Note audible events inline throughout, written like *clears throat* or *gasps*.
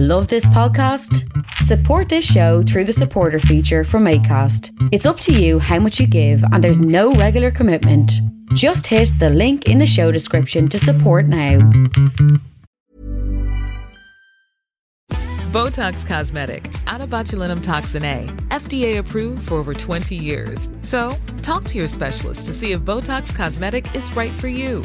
Love this podcast? Support this show through the supporter feature from ACAST. It's up to you how much you give, and there's no regular commitment. Just hit the link in the show description to support now. Botox Cosmetic, out of botulinum toxin A, FDA approved for over 20 years. So, talk to your specialist to see if Botox Cosmetic is right for you.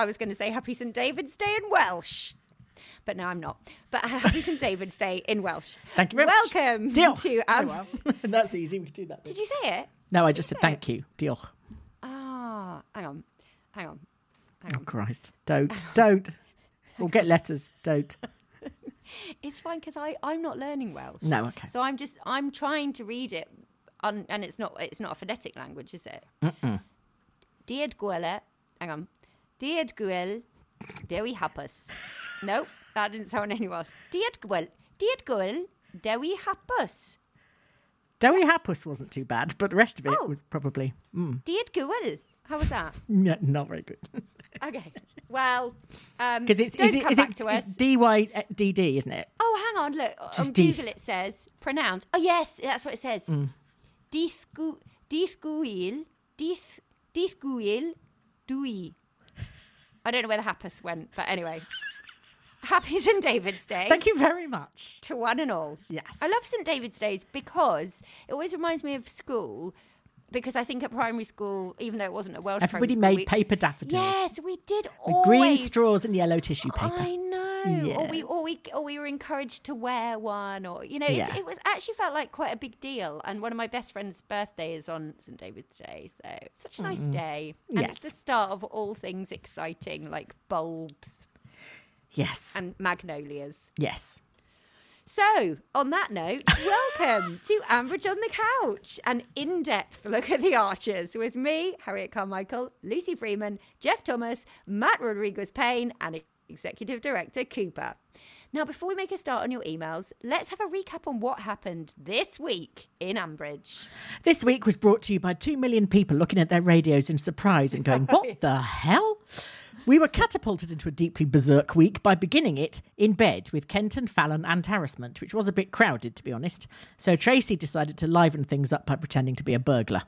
I was going to say Happy St David's Day in Welsh. But no, I'm not. But Happy St David's Day in Welsh. Thank you very much. Welcome to Oh, *laughs* um. That's easy. We can do that. Did you say it? No, I just said thank you. Deal. Ah, hang on. Hang on. Hang Oh, on. Christ. Don't. *laughs* Don't. We'll get letters. Don't. *laughs* It's fine because I I'm not learning Welsh. No, okay. So I'm just I'm trying to read it, un, and it's not it's not a phonetic language, is it? Died gwele, hang on. Died gwel, dewi hapus. No, that didn't sound any Welsh. Died gwel, died gwel, dewi hapus. Doughy Happus wasn't too bad, but the rest of it Oh. was probably mm, Diad gwel. How was that? no, not very good. *laughs* Okay. Well, um, Because it's don't is it come is back it to us. it's D Y D D, isn't it? Oh, hang on. Look on Just deef. Google. It says pronounced. Oh yes, that's what it says. Mm. Disgu disguil dis disguil dui. I don't know where the happus went, but anyway. *laughs* Happy St David's Day Thank you very much. to one and all. Yes. I love St David's Days because it always reminds me of school. Because I think at primary school, even though it wasn't a Welsh Everybody made school, we- paper daffodils. Yes, we did. Always. green straws and yellow tissue paper. I know. Or we or we or we were encouraged to wear one or you know, Yeah. it was actually felt like quite a big deal. And one of my best friend's birthday is on St. David's Day. So it's such a nice day. And it's the start of all things exciting like bulbs Yes. and magnolias. yes. So, on that note, *laughs* welcome to Ambridge on the Couch, an in depth look at the Archers with me, Harriet Carmichael, Lucy Freeman, Jeff Thomas, Matt Rodriguez Payne, and Executive Director Cooper. Now, before we make a start on your emails, let's have a recap on what happened this week in Ambridge. This week was brought to you by two million people looking at their radios in surprise and going, What the hell? We were catapulted into a deeply berserk week by beginning it in bed with Kenton, Fallon, and Harassment, which was a bit crowded, to be honest. So Tracy decided to liven things up by pretending to be a burglar.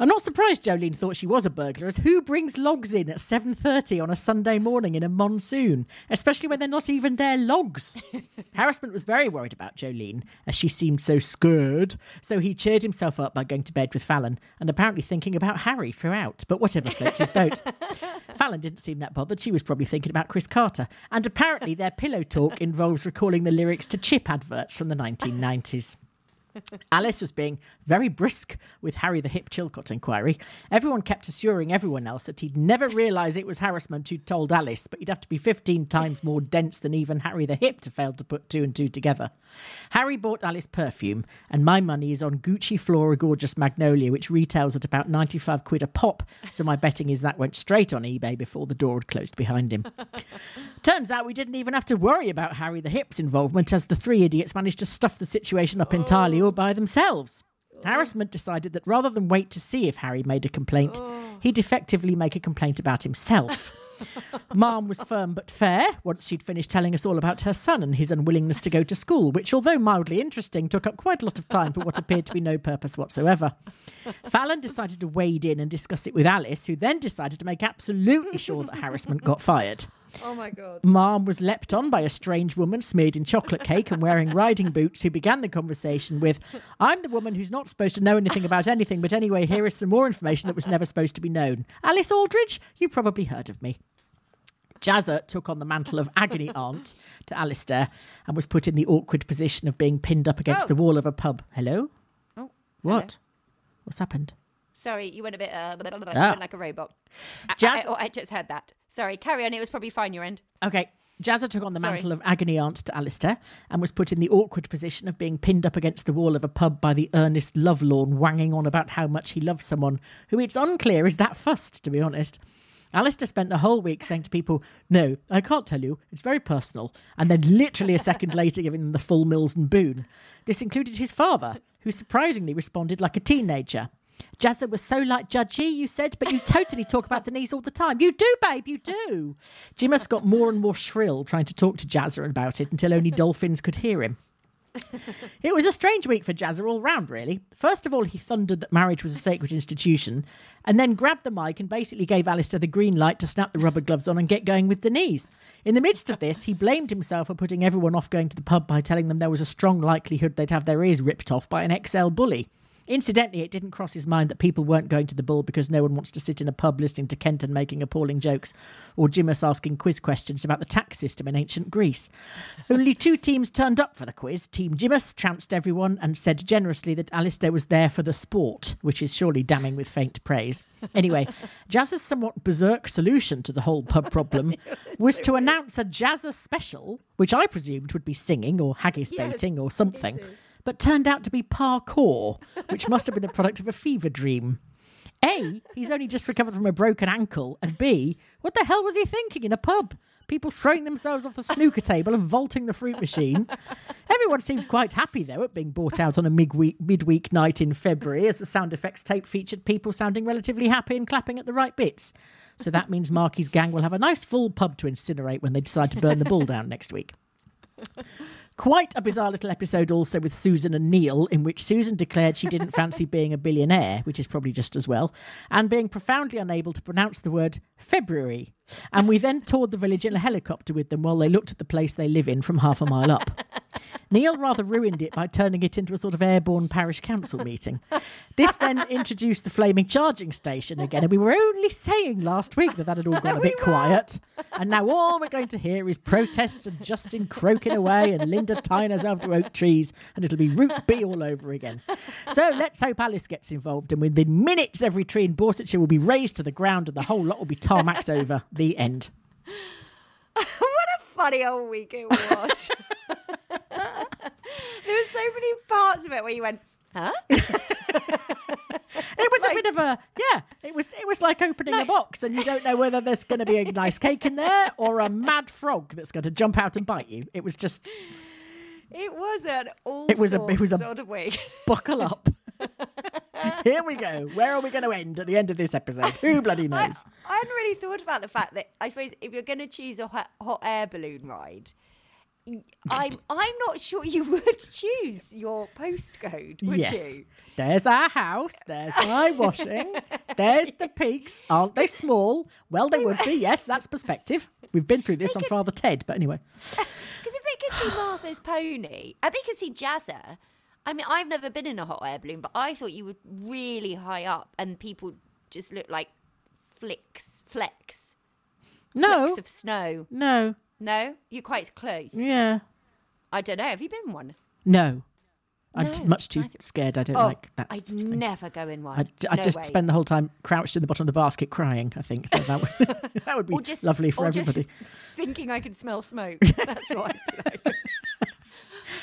I'm not surprised Jolene thought she was a burglar, as who brings logs in at 7.30 on a Sunday morning in a monsoon, especially when they're not even their logs? *laughs* Harassment was very worried about Jolene, as she seemed so scared, so he cheered himself up by going to bed with Fallon, and apparently thinking about Harry throughout, but whatever floats his boat. *laughs* Fallon didn't seem that bothered, she was probably thinking about Chris Carter, and apparently their pillow talk involves recalling the lyrics to chip adverts from the 1990s. Alice was being very brisk with Harry the Hip Chilcott inquiry. Everyone kept assuring everyone else that he'd never realise it was harassment who'd told Alice, but he'd have to be 15 times more dense than even Harry the Hip to fail to put two and two together. Harry bought Alice perfume, and my money is on Gucci Flora Gorgeous Magnolia, which retails at about 95 quid a pop, so my betting is that went straight on eBay before the door had closed behind him. *laughs* Turns out we didn't even have to worry about Harry the Hip's involvement, as the three idiots managed to stuff the situation up entirely all by themselves. Harassment decided that rather than wait to see if Harry made a complaint, oh. he'd effectively make a complaint about himself. *laughs* Ma'am was firm but fair once she'd finished telling us all about her son and his unwillingness to go to school, which, although mildly interesting, took up quite a lot of time for what appeared to be no purpose whatsoever. Fallon decided to wade in and discuss it with Alice, who then decided to make absolutely sure that harassment got fired. Oh my God. Ma'am was leapt on by a strange woman smeared in chocolate cake and wearing riding boots who began the conversation with, I'm the woman who's not supposed to know anything about anything, but anyway, here is some more information that was never supposed to be known. Alice Aldridge, you probably heard of me. Jazza took on the mantle of agony aunt to Alistair and was put in the awkward position of being pinned up against Oh. the wall of a pub. Hello? Oh, What? What's happened? Sorry, you went a bit uh, blah, blah, blah, Ah. went like a robot. I- Jazz- I, oh, I just heard that. Sorry, carry on. It was probably fine your end. Okay. Jazza took on the Sorry. mantle of agony aunt to Alistair and was put in the awkward position of being pinned up against the wall of a pub by the earnest lovelorn wanging on about how much he loves someone who it's unclear is that fussed, to be honest. Alistair spent the whole week saying to people, No, I can't tell you, it's very personal, and then literally a second *laughs* later giving them the full Mills and Boon. This included his father, who surprisingly responded like a teenager. Jazza was so like judgy, you said, but you totally talk about Denise all the time. You do, babe, you do. Jimus got more and more shrill trying to talk to Jazza about it until only dolphins could hear him. It was a strange week for Jazza all round, really. First of all, he thundered that marriage was a sacred institution, and then grabbed the mic and basically gave Alistair the green light to snap the rubber gloves on and get going with Denise. In the midst of this, he blamed himself for putting everyone off going to the pub by telling them there was a strong likelihood they'd have their ears ripped off by an XL bully. Incidentally, it didn't cross his mind that people weren't going to the ball because no one wants to sit in a pub listening to Kenton making appalling jokes or Jimus asking quiz questions about the tax system in ancient Greece. Only two teams turned up for the quiz. Team Jimus trounced everyone and said generously that Alistair was there for the sport, which is surely damning with faint praise. Anyway, Jazz's somewhat berserk solution to the whole pub problem *laughs* was to announce a Jazza special, which I presumed would be singing or haggis baiting or something but turned out to be parkour, which must have been the product of a fever dream. A, he's only just recovered from a broken ankle, and B, what the hell was he thinking in a pub? People throwing themselves off the snooker table and vaulting the fruit machine. Everyone seemed quite happy, though, at being brought out on a midweek, midweek night in February, as the sound effects tape featured people sounding relatively happy and clapping at the right bits. So that means Marky's gang will have a nice full pub to incinerate when they decide to burn the bull down next week. Quite a bizarre little episode also with Susan and Neil, in which Susan declared she didn't fancy being a billionaire, which is probably just as well, and being profoundly unable to pronounce the word February. And we then toured the village in a helicopter with them while they looked at the place they live in from half a mile up. *laughs* Neil rather ruined it by turning it into a sort of airborne parish council meeting. This then introduced the flaming charging station again, and we were only saying last week that that had all gone a *laughs* bit quiet. And now all we're going to hear is protests and Justin croaking away and Linda tying herself to oak trees, and it'll be Route B all over again. So let's hope Alice gets involved, and within minutes, every tree in Borsetshire will be razed to the ground, and the whole lot will be tarmacked over. The end. *laughs* what a funny old week it was. *laughs* there were so many parts of it where you went, huh? It was a *laughs* bit of a yeah. It was it was like opening a box, and you don't know whether there's going to be a nice cake in there or a mad frog that's going to jump out and bite you. It was just It was an all It was a- it was a- sort of week. buckle up. *laughs* Here we go. Where are we going to end at the end of this episode? Who bloody knows? I hadn't really thought about the fact that I suppose if you're going to choose a hot, hot air balloon ride, *laughs* I'm I'm not sure you would choose your postcode, would yes. you? There's our house. There's my *laughs* washing. There's the peaks. Aren't they small? Well, they would be. Yes, that's perspective. We've been through this on Father Ted, but anyway. Because if they could see Martha's pony, and they could see Jazza. I mean, I've never been in a hot air balloon, but I thought you were really high up, and people just look like flicks, flecks, No, flecks of snow. no, No, you're quite close. yeah, I don't know. Have you been in one? no. I'm t- much too neither- scared. I don't Oh, like that. I'd sort of never go in one. I'd, I'd No just way. spend the whole time crouched in the bottom of the basket crying. I think so that would *laughs* that would be just- lovely for or just everybody. thinking I could smell smoke. *laughs* That's what I'd like.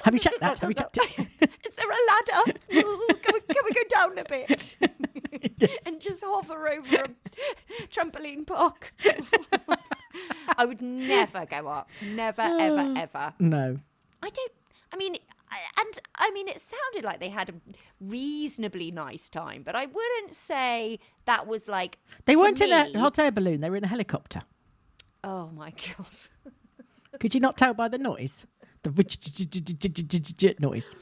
Have you checked that? Have you *laughs* checked it? Is there a ladder? *laughs* Can, we, can we go down a bit? *laughs* and just hover over a trampoline park. I would never go up. Never, ever, ah, ever. No. I don't. I mean, I- and I mean, it sounded like they had a reasonably nice time, but I wouldn't say that was like. They weren't in a hot air balloon. They were in a helicopter. Oh my god! Could you not tell by the noise? The noise.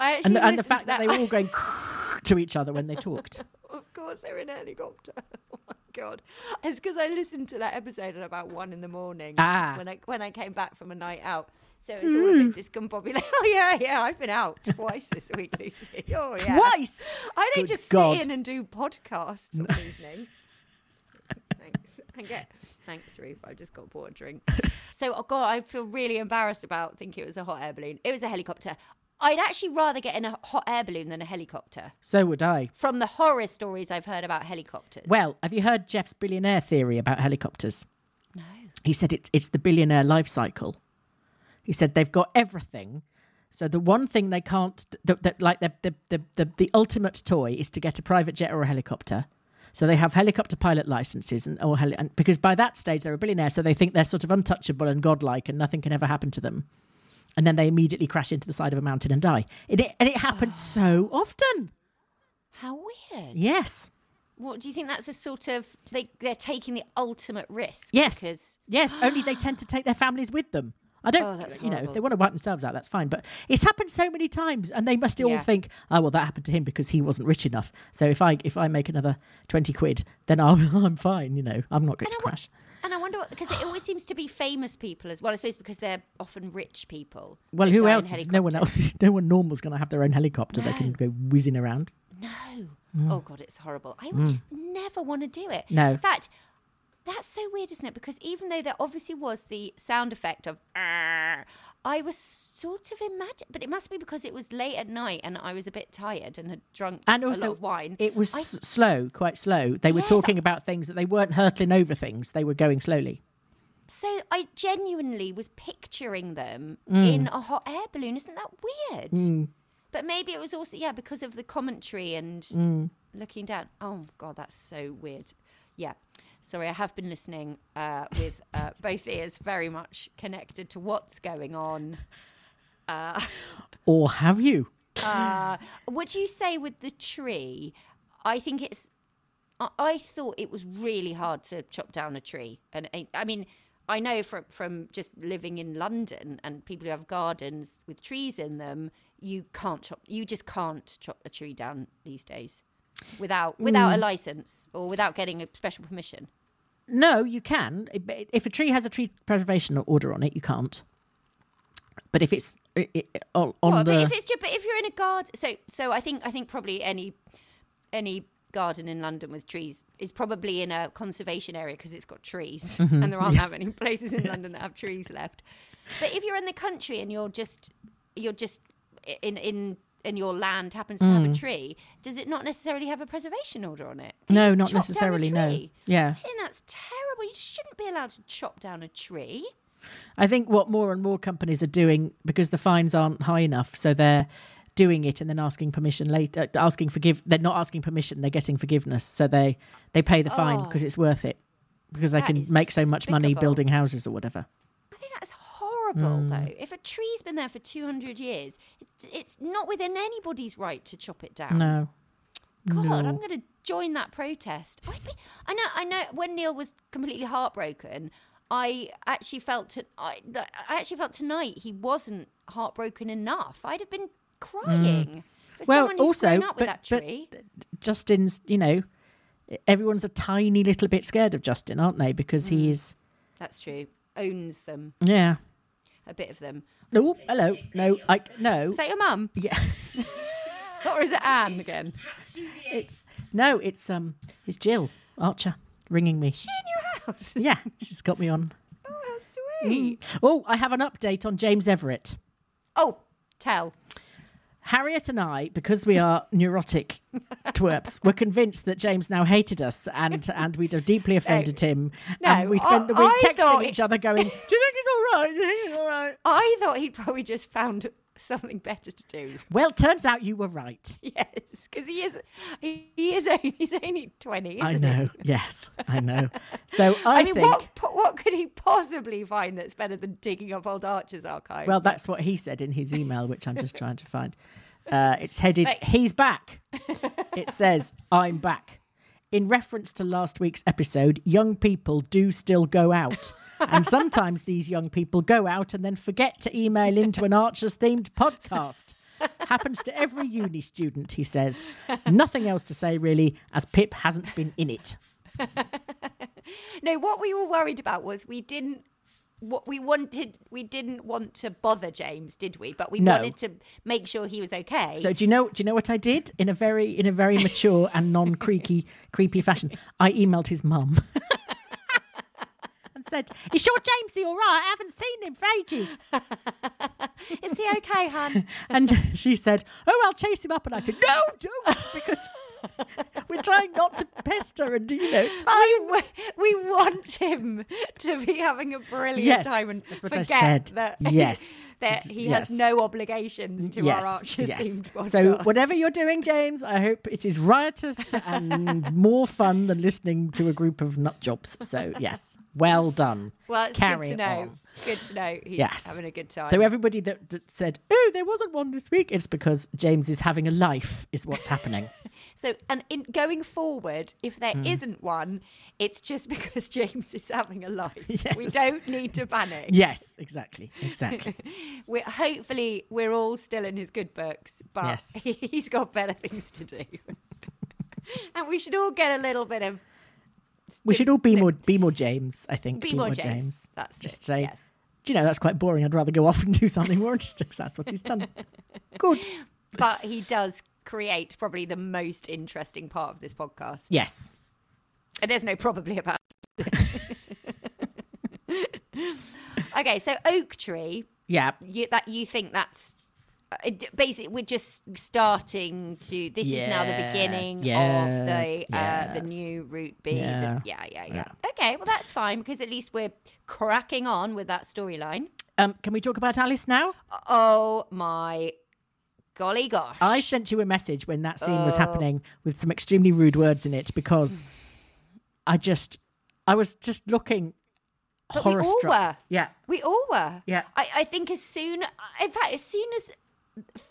And the, and the fact to that they were all going *laughs* *laughs* to each other when they talked. *laughs* Of course, they're in a helicopter. Oh my god! It's because I listened to that episode at about one in the morning Ah. when I when I came back from a night out. So it was all a bit discombobulated. Oh yeah, yeah, I've been out twice this week, Lucy. Oh yeah, Twice? I don't Good just God. sit in and do podcasts all evening. Thanks. *laughs* I get thanks, Ruth. I just got bought a drink. So oh god, I feel really embarrassed about thinking it was a hot air balloon. It was a helicopter. I'd actually rather get in a hot air balloon than a helicopter. So would I. From the horror stories I've heard about helicopters. Well, have you heard Jeff's billionaire theory about helicopters? no. he said it, it's the billionaire life cycle. He said they've got everything. So the one thing they can't, that, that like the, the, the, the, the ultimate toy is to get a private jet or a helicopter. So they have helicopter pilot licenses, and, or heli- and because by that stage they're a billionaire, so they think they're sort of untouchable and godlike, and nothing can ever happen to them. And then they immediately crash into the side of a mountain and die. It, and it happens ah. so often. How weird. Yes. What do you think? That's a sort of they they're taking the ultimate risk. Yes. Because yes. Only they tend to take their families with them. I don't, Oh, you know, if they want to wipe themselves out, that's fine. But it's happened so many times, and they must all Yeah. think, oh well, that happened to him because he wasn't rich enough. So if I if I make another twenty quid, then I'll, *laughs* I'm fine. You know, I'm not going And to I crash. and I wonder what because it always *sighs* seems to be famous people as well. I suppose because they're often rich people. Well, who else? Is, no one else. *laughs* No one normal's going to have their own helicopter. They can go whizzing around. No. Mm. Oh god, it's horrible. I would just never want to do it. No. In fact, that's so weird, isn't it? Because even though there obviously was the sound effect of "Arr," I was sort of imagine, but it must be because it was late at night and I was a bit tired and had drunk And a also, lot of wine. it was I- slow, quite slow. They were Yes, talking about things that they weren't hurtling over things. They were going slowly. So I genuinely was picturing them Mm. in a hot air balloon. Isn't that weird? But maybe it was also yeah because of the commentary and Mm. looking down. Oh god, that's so weird. Yeah. Sorry, I have been listening uh, with uh, *laughs* both ears very much connected to what's going on. *laughs* Or have you? *laughs* Uh, would you say with the tree? I think it's. I, I thought it was really hard to chop down a tree, and I, I mean, I know from from just living in London and people who have gardens with trees in them, you can't chop. You just can't chop a tree down these days without without a license or without getting a special permission. No, you can. If- a tree has a tree preservation order on it, you can't. But if it's i- i- on, on Well, the but if it's just, but if you're in a garden, so so I think I think probably any any garden in London with trees is probably in a conservation area because it's got trees, *laughs* Mm-hmm. and there aren't that many *laughs* places in *laughs* London that have trees left. But if you're in the country and you're just you're just in in and your land happens to have a tree, does it not necessarily have a preservation order on it? Can Mm. no, not chop down a necessarily. No, yeah. I think that's terrible. You shouldn't be allowed to chop down a tree. I think what more and more companies are doing because the fines aren't high enough, so they're doing it and then asking permission later, uh, asking forgive. They're not asking permission; they're getting forgiveness, so they they pay the fine Oh. because it's worth it because they can make so much money building houses or whatever. I think that's horrible, Mm. though. If a tree's been there for 200 years, it's, it's not within anybody's right to chop it down. No, God, no. I'm going to join that protest. I'd be, I know, I know. When Neil was completely heartbroken, I actually felt to, I, I actually felt tonight he wasn't heartbroken enough. I'd have been crying. For Mm. well, also, grown up with but, that but tree. Justin's, you know, everyone's a tiny little bit scared of Justin, aren't they? Because Mm. he is, That's true. Owns them, yeah. A bit of them. No, hello, no, I no, Is that your mum? yeah. *laughs* or is it Anne again? It's no, it's um, it's Jill Archer ringing me. She in your house? *laughs* Yeah, she's got me on. Oh, how sweet. Oh, I have an update on James Everett. Oh, tell. Harriet and I, because we are *laughs* neurotic twerps, were convinced that James now hated us and and we'd have deeply *laughs* offended him. No, and we spent the week I texting each it- other, going, "Do you think it's all right? Do you think it's all right?" I thought he'd probably just found *laughs* something better to do. Well, turns out you were right. *laughs* Yes, because he is he, he is only he's only twenty. I isn't know. He? Yes, I know. *laughs* So I, I, mean, think. what what could he possibly find that's better than digging up old Archer's archive? Well, that's what he said in his email, which I'm just trying to find. Uh, it's headed. He's back. It says, I'm back. In reference to last week's episode, young people do still go out. And sometimes these young people go out and then forget to email into an Archers themed podcast. Happens to every uni student, he says. Nothing else to say, really, as Pip hasn't been in it. no, what we were worried about was we didn't. What we wanted, we didn't want to bother James, did we? But we No. wanted to make sure he was okay. So do you know? Do you know what I did in a very in a very mature and non creaky creepy fashion? I emailed his mum *laughs* said, "Is your Jamesy all right? I haven't seen him for ages." *laughs* is he okay, hon? *laughs* And she said, "Oh, I'll chase him up." And I said, "No, don't," because We're trying not to pester and, you know, it's fine. we, we want him to be having a brilliant Yes, time and that's what I forget said. that *laughs* Yes. that he has no obligations to yes, our Archers yes. themed podcast. So whatever you're doing, James, I hope it is riotous and more fun than listening to a group of nut jobs. So yes, well done. well, it's Carry good to know. on. Good to know he's Yes. having a good time. So everybody that, that said, "Oh, there wasn't one this week," it's because James is having a life. Is what's happening. *laughs* So, and in going forward, if there Hmm. not one, it's just *laughs* because James is having a life. *laughs* We don't need to panic. yes, exactly, exactly. We're hopefully we're all still in his good books, but Yes. he's got better things to do. and we should all get a little bit of We should all be more be more James. I think be, more James. That's Just it. say, yes. do you know that's quite boring. I'd rather go *laughs* off and do something more interesting. That's what he's done. Good. *laughs* But he does create probably the most interesting part of this podcast. Yes. And there's no probably about *laughs* Okay, so Oak Tree, Yeah. you, that you think that's basically we're just starting to this is now the Yes, beginning of yes, the uh, the new route B. the- Yeah. yeah, yeah, yeah. Okay, well that's fine because at least we're cracking on with that storyline. Um, can we talk about Alice now? Oh my golly gosh! I sent you a message when that scene was happening with some extremely rude words in it because I just, I was just looking But we all struck. were. Yeah. We all were. Yeah. I, I think as soon, in fact, as soon as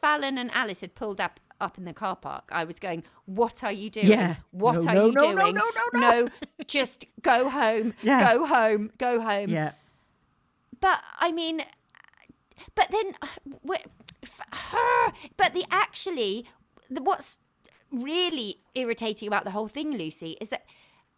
Fallon and Alice had pulled up up in the car park, I was going, "What are you doing? Yeah. What No, are no, you no, no, doing? no, no, no." just go home. *laughs* Yeah. Go home. Go home." Yeah. But I mean, but then, but the actually, the, what's really irritating about the whole thing, Lucy, is that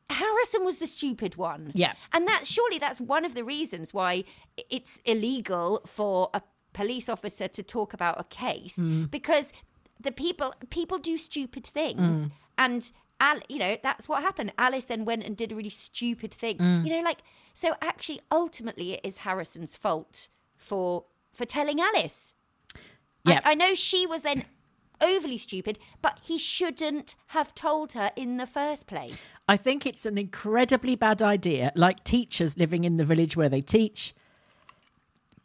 Harrison was the stupid one. Yeah. and that surely that's one of the reasons why it's illegal for a police officer to talk about a case Mm. because the people people do stupid things Mm. and. Al- you know that's what happened. Alice then went and did a really stupid thing. Mm. You know, like so. Actually, ultimately, it is Harrison's fault for for telling Alice. Yeah. I, I know she was then overly stupid, but he shouldn't have told her in the first place. I think it's an incredibly bad idea. Like teachers living in the village where they teach,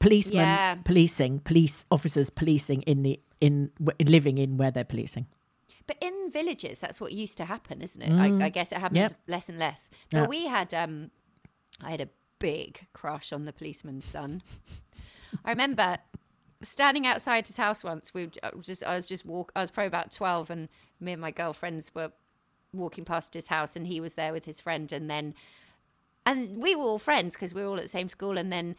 policemen Yeah. policing, police officers policing in the in, living in where they're policing. But in villages, that's what used to happen, isn't it? I, I guess it happens Yep. less and less. But we had, um, I had a big crush on the policeman's son. I remember standing outside his house once. We just, I was just walk. I was probably about twelve, and me and my girlfriends were walking past his house, and he was there with his friend, and then, and we were all friends because we were all at the same school, and then.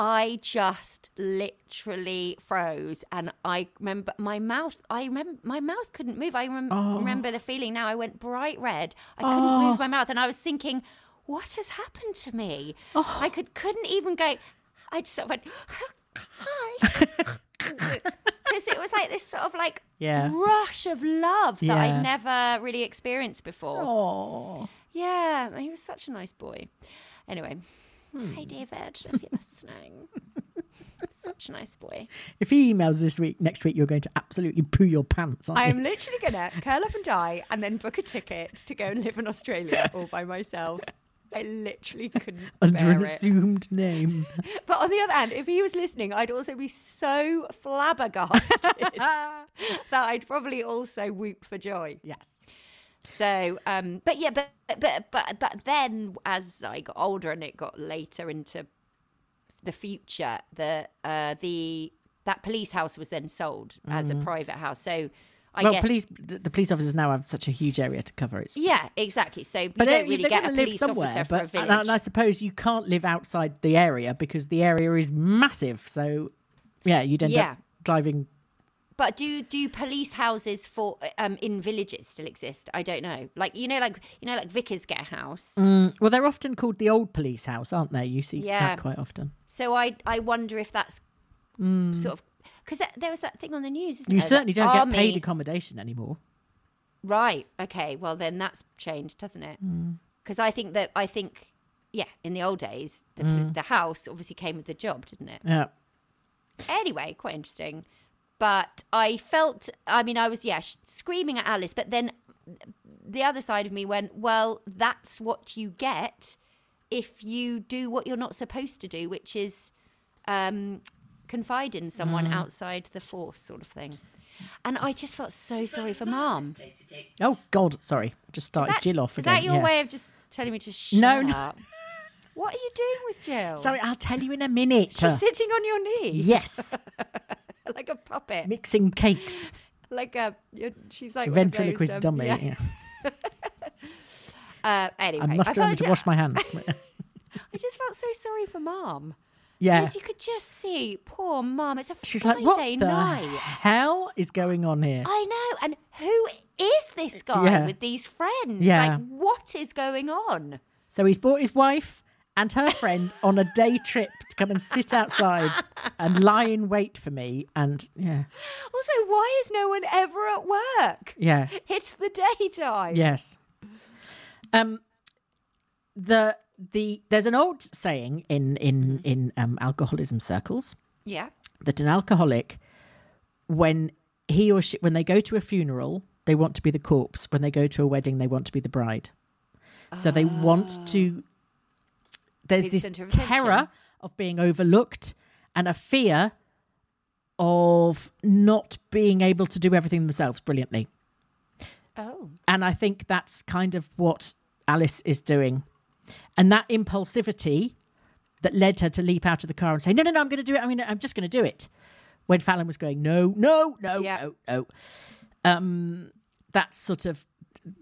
I just literally froze, and I remember my mouth. I remember my mouth couldn't move. I rem- oh. remember the feeling. Now I went bright red. I couldn't oh. move my mouth, and I was thinking, "What has happened to me?" Oh. I could couldn't even go. I just sort of went, "Hi," *laughs* because it was like this sort of like Yeah. rush of love that Yeah. I'd never really experienced before. Oh, Yeah, he was such a nice boy. Anyway, Hmm. hi David, if you're listening. *laughs* such a nice boy. if he emails this week, next week, you're going to absolutely poo your pants. I am literally gonna curl up and die, and then book a ticket to go and live in Australia all by myself. I literally couldn't *laughs* under an assumed name. *laughs* But on the other hand, if he was listening, I'd also be so flabbergasted that I'd probably also whoop for joy. yes. So, um, but yeah, but but but but then as I got older and it got later into the future, the uh, the that police house was then sold as a private house. So, I well, guess police. The police officers now have such a huge area to cover. It's yeah, exactly. So you but don't they- really get a police somewhere. officer for a But village. and, and I suppose you can't live outside the area because the area is massive. So yeah, you'd end Yeah. up driving. But do do police houses for um in villages still exist? I don't know. Like you know, like you know, like vicars get a house. Well, they're often called the old police house, aren't they? You see Yeah. that quite often. So I I wonder if that's sort of because there was that thing on the news. Isn't Mm. You there, certainly don't get paid accommodation anymore. Right. Okay. Well, then that's changed, doesn't it? Mm. Because I think that I think yeah, in the old days, the Mm. the house obviously came with the job, didn't it? Yeah. Anyway, quite interesting. But I felt, I mean, I was yeah sh- screaming at Alice, but then the other side of me went, well, that's what you get if you do what you're not supposed to do, which is um, confide in someone Mm. outside the force, sort of thing. And I just felt so sorry for ma'am. Oh God, sorry, just started that- Jill off Is again. that your yeah. way of just telling me to shut No, no. up? What are you doing with Jill? Sorry, I'll tell you in a minute. She's sitting on your knee yes, *laughs* *laughs* like a puppet, mixing cakes, like a. She's like ventriloquist um, dummy. yeah. yeah. *laughs* Uh, anyway, I must felt remember to wash my *laughs* hands. I just felt so sorry for ma'am. yeah, Because you could just see poor ma'am. It's a she's Friday like, what the night. hell is going on here? I know. And who is this guy Yeah. with these friends? Yeah. Like, what is going on? So he's brought his wife and her friend on a day trip to come and sit outside and lie in wait for me. And yeah, Also, why is no one ever at work? yeah, It's the daytime. yes. Um, the the there's an old saying in in in um, alcoholism circles Yeah. that an alcoholic, when he or she when they go to a funeral, they want to be the corpse. When they go to a wedding, they want to be the bride. So they want to. There's this centre of attention. terror of being overlooked and a fear of not being able to do everything themselves brilliantly. Oh. And I think that's kind of what Alice is doing. And that impulsivity that led her to leap out of the car and say, No, no, no, I'm going to do it. I mean, I'm just going to do it. When Fallon was going, No, no, no, Yeah. no, no. Um, that's sort of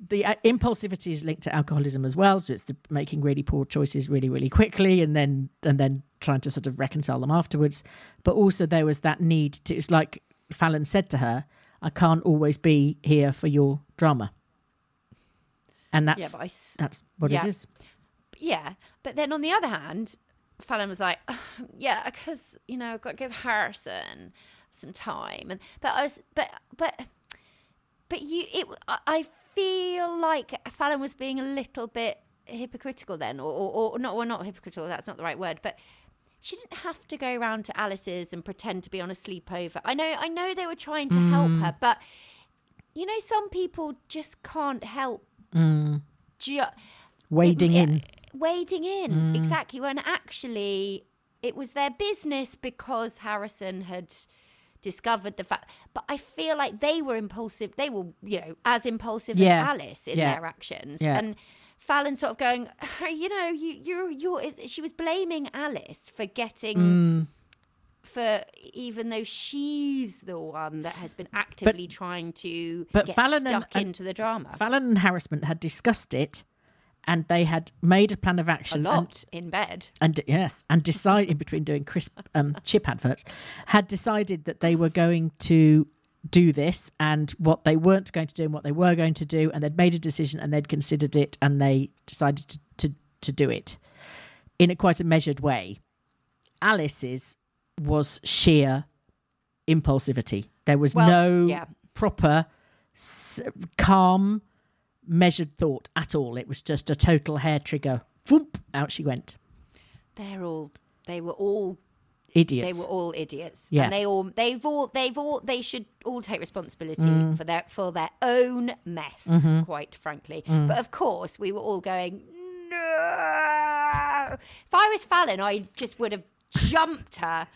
the uh, impulsivity is linked to alcoholism as well. So it's the making really poor choices really, really quickly and then and then trying to sort of reconcile them afterwards. But also there was that need to it's like Fallon said to her, I can't always be here for your drama. And that's Yeah, I that's what yeah. it is. Yeah, but then on the other hand, Fallon was like, *sighs* "Yeah, because you know, I've got to give Harrison some time." And but I was, but but but you, it. I- feel like Fallon was being a little bit hypocritical then, or or, or not, well, not hypocritical. That's not the right word, but. She didn't have to go around to Alice's and pretend to be on a sleepover. I know, I know they were trying to help mm. her, but you know, some people just can't help. Mm. Ju- Wading yeah, in. wading in mm. exactly when actually it was their business because harrison had discovered the fact but i feel like they were impulsive they were you know as impulsive Yeah. as alice in Yeah. their actions Yeah. and fallon sort of going *laughs* you know you you're you're is- she was blaming alice for getting Mm. for even though she's the one that has been actively trying to but get Fallon stuck and into the drama Fallon and Harrisman had discussed it and they had made a plan of a action and- lot in bed and yes, and decide in between doing crisp um, *laughs* chip adverts, had decided that they were going to do this and what they weren't going to do and what they were going to do, and they'd made a decision and they'd considered it and they decided to to, to do it in a quite a measured way. Alice's was sheer impulsivity. There was Well, no yeah. proper s- calm measured thought at all. It was just a total hair trigger. Whoop, out she went. they're all they were all Idiots. They were all idiots. Yeah. And they all they've all they've all they should all take responsibility Mm. for their for their own mess, Mm-hmm. quite frankly. Mm. But of course we were all going, No If I was Fallon, I just would have jumped her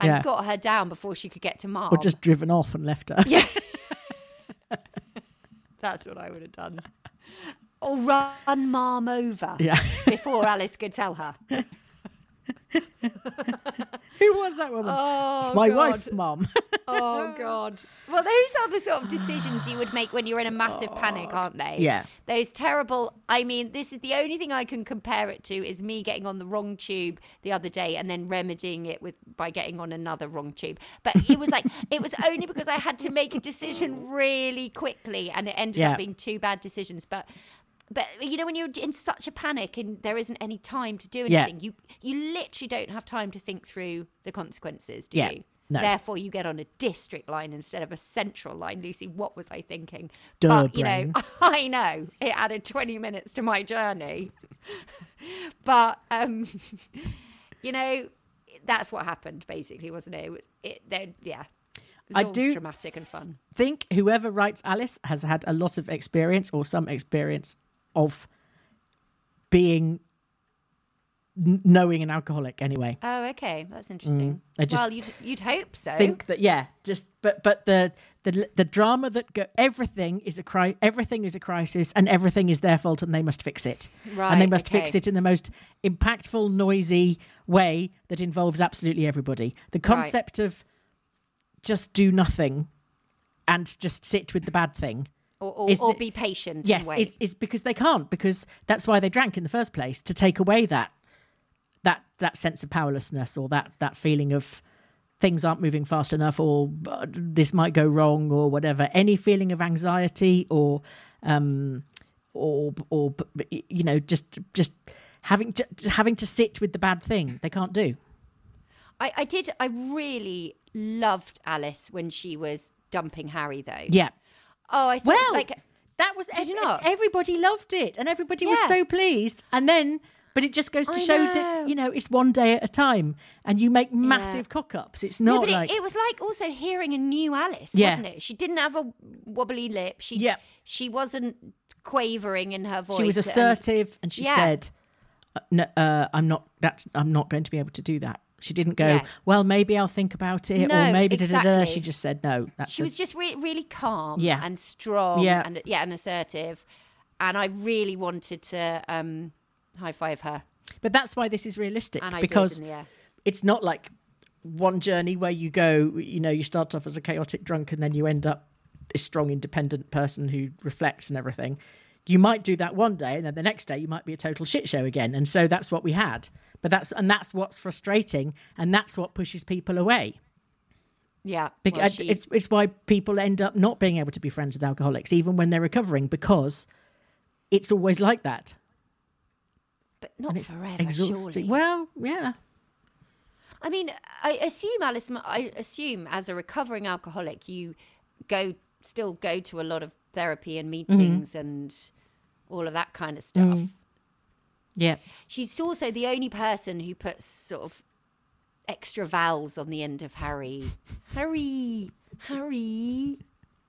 and Yeah. got her down before she could get to Ma'am. or just driven off and left her. Yeah. *laughs* That's what I would have done. *laughs* Or run Ma'am over Yeah. *laughs* before Alice could tell her. *laughs* Who was that woman? Oh, it's my God. wife, Ma'am. Oh *laughs* God! Well, those are the sort of decisions you would make when you're in a massive panic, aren't they? Yeah. Those terrible. I mean, this is the only thing I can compare it to is me getting on the wrong tube the other day and then remedying it with by getting on another wrong tube. But it was like *laughs* it was only because I had to make a decision really quickly, and it ended Yeah. up being two bad decisions. But. But you know when you're in such a panic and there isn't any time to do Yeah. anything, you you literally don't have time to think through the consequences, do Yeah. you? No. Therefore, you get on a district line instead of a central line. Lucy, what was I thinking? Duh, but you know. *laughs* I know it added twenty minutes to my journey. *laughs* but um, *laughs* you know, that's what happened, basically, wasn't it? It, there, yeah. I do- dramatic and fun. think whoever writes Alice has had a lot of experience or some experience of being knowing an alcoholic anyway. Oh, okay, that's interesting. Mm, I just well, you'd you'd hope so. think that yeah just but but the the the drama that go everything is a cri- everything is a crisis and everything is their fault and they must fix it and they Right, must fix it in the most impactful noisy way that involves absolutely everybody the concept of just do nothing and just sit with the bad thing or or, is or be patient. yes is, is because they can't because that's why they drank in the first place to take away that that that sense of powerlessness or that that feeling of things aren't moving fast enough or uh, this might go wrong or whatever any feeling of anxiety or um or or you know just just having to, just having to sit with the bad thing they can't do I, I did. I really loved Alice when she was dumping Harry, though. yeah Oh, I thought well like that was Did you ev- not? everybody loved it and everybody was so pleased and then but it just goes to I show know. that you know it's one day at a time and you make massive cock ups it's No, not but like it, it was like also hearing a new Alice, Yeah. wasn't it? She didn't have a wobbly lip. She Yeah. she wasn't quavering in her voice. she was assertive and, she Yeah. said uh, no, uh, i'm not that's i'm not going to be able to do that she didn't go Yeah. well maybe i'll think about it or No, maybe da, da, da. exactly. she just said no that's she a- was just re- really calm Yeah. and strong Yeah. and yeah and assertive and i really wanted to um high five her. But that's why this is realistic and because did in the air. it's not like one journey where you go you know you start off as a chaotic drunk and then you end up this strong independent person who reflects and everything. You might do that one day and then the next day you might be a total shit show again. And so that's what we had. But that's and that's what's frustrating and that's what pushes people away. Yeah Bec- well, she- it's it's why people end up not being able to be friends with alcoholics even when they're recovering because it's always like that but not and it's forever exhausting surely. well yeah I mean, I assume, Alice, I assume as a recovering alcoholic, you go still go to a lot of therapy and Mm-hmm. meetings and all of that kind of stuff. Mm. yeah She's also the only person who puts sort of extra vowels on the end of Harry. Harry, Harry.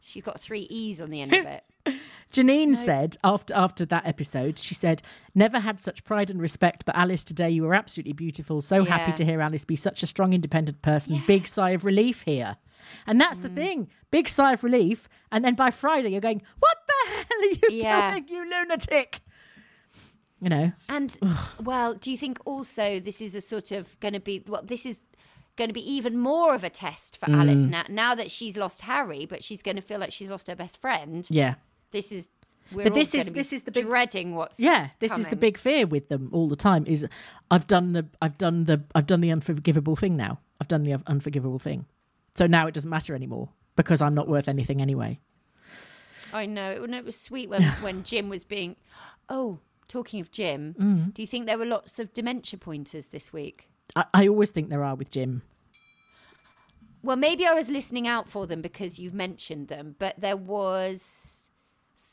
She's got three E's on the end of it. Janine said after after that episode, she said, "Never had such pride and respect, but Alice, today you were absolutely beautiful. So happy to hear Alice be such a strong, independent person. Big sigh of relief here." And that's Mm. the thing, big sigh of relief. And then by Friday, you're going, "What the hell are you Yeah. doing, you lunatic?" You know, And *sighs* well, do you think also this is a sort of going to be well? This is going to be even more of a test for Alice Mm. now. Now that she's lost Harry, but she's going to feel like she's lost her best friend. yeah, This is. We're But this is- this is the big- dreading what's yeah. This is the big fear with them all the time. Is I've done the I've done the I've done the unforgivable thing now. I've done the unforgivable thing. So now it doesn't matter anymore because I'm not worth anything anyway. I know. It, it was sweet when *laughs* when Jim was being. Oh, talking of Jim, Mm. do you think there were lots of dementia pointers this week? I, I always think there are with Jim. Well, maybe I was listening out for them because you've mentioned them, but there was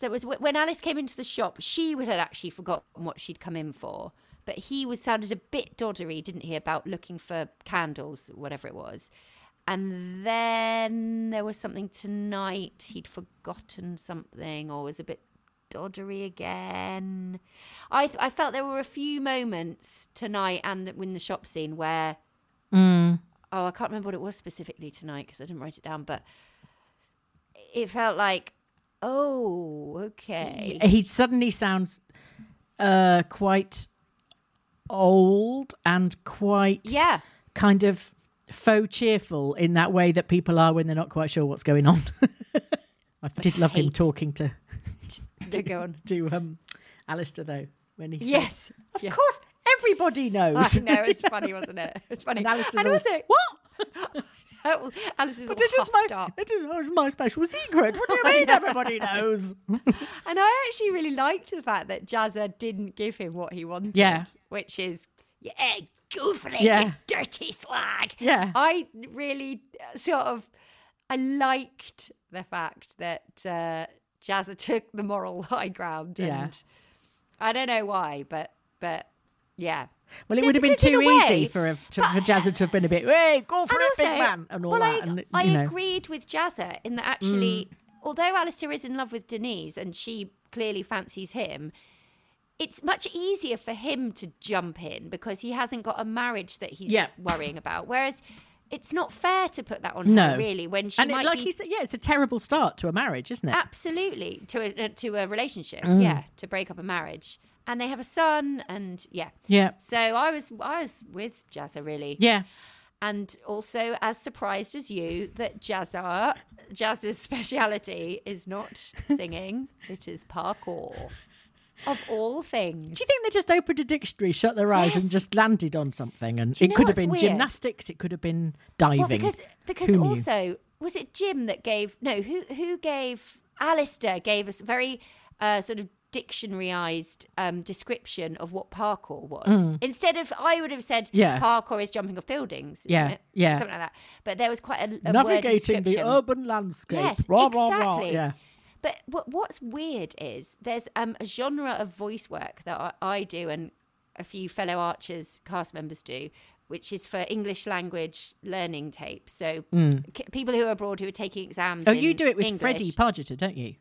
there was when Alice came into the shop, she would had actually forgotten what she'd come in for, but he was sounded a bit doddery, didn't he, about looking for candles, whatever it was. And then there was something tonight. He'd forgotten something, or was a bit doddery again. I th- I felt there were a few moments tonight and in the shop scene where mm. oh, I can't remember what it was specifically tonight because I didn't write it down, but it felt like, oh, okay. He suddenly sounds uh, quite old and quite Yeah. kind of faux cheerful in that way that people are when they're not quite sure what's going on. *laughs* I did love him talking to *laughs* To go on. *laughs* to um, Alistair though when he said, Yes. "Of course, everybody knows." I know, it's funny, wasn't it? It's funny. And Alistair's and all, also, what? *laughs* Alice is But it is my up. it is it is my special secret. What do you *laughs* mean everybody knows? *laughs* And I actually really liked the fact that Jazza didn't give him what he wanted. Yeah. Which is, yeah, go for it, Yeah. dirty slag. Yeah. I really uh, sort of, I liked the fact that uh, Jazza took the moral high ground. And Yeah. I don't know why, but, but yeah. Well, it would have been too way- easy for a, to, for Jazza to have been a bit, hey, go for it, also, big man, and all well, that. I, and, I know. Mm. agreed with Jazza in that actually, although Alistair is in love with Denise and she clearly fancies him, it's much easier for him to jump in because he hasn't got a marriage that he's Yeah. worrying about. Whereas it's not fair to put that on No. her, really, when she and it, might like be he said, yeah, it's a terrible start to a marriage, isn't it? absolutely to a, to a relationship. Mm. Yeah, to break up a marriage. And they have a son, and yeah. Yeah. So I was I was with Jazzer really Yeah. and also as surprised as you that Jazzer, Jazzer's speciality is not singing, *laughs* it is parkour. Of all things. Do you think they just opened a dictionary, shut their eyes, and just landed on something? And it could have been weird? gymnastics, it could have been diving. Well, because because Who knew? also was it Jim that gave no who who gave Alistair gave us a very uh, sort of dictionaryized um, description of what parkour was. Instead of I would have said Mm. Yeah. parkour is jumping off buildings. isn't Yeah, it? yeah. something like that. But there was quite a, a Navigating the urban landscape. Yes, blah, blah, blah. exactly. Yeah. But what, what's weird is there's um, a genre of voice work that I, I do and a few fellow Archers cast members do, which is for English language learning tapes. So c- people who are abroad who are taking exams. Mm. Oh, you do it with English, Freddie Pargetter, don't you?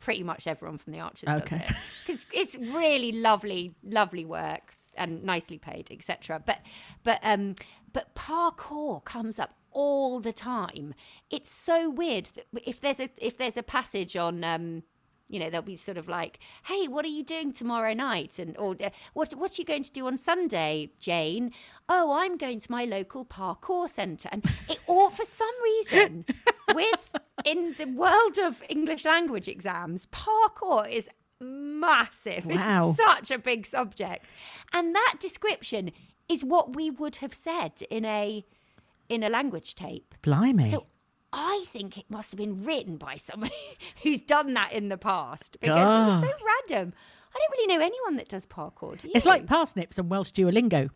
Pretty much everyone from the Archers Okay. does it because it's really lovely, lovely work and nicely paid, etc. But but um but parkour comes up all the time. It's so weird that if there's a if there's a passage on um you know, they'll be sort of like, "Hey, what are you doing tomorrow night?" and or "What what are you going to do on Sunday, Jane?" "Oh, I'm going to my local parkour centre. And it all for some reason *laughs* with in the world of English language exams, parkour is massive. Wow. It's such a big subject. And that description is what we would have said in a in a language tape. Blimey. So I think it must have been written by somebody *laughs* who's done that in the past because it was so ah. random. I don't really know anyone that does parkour. Do you? it's like parsnips and Welsh Duolingo.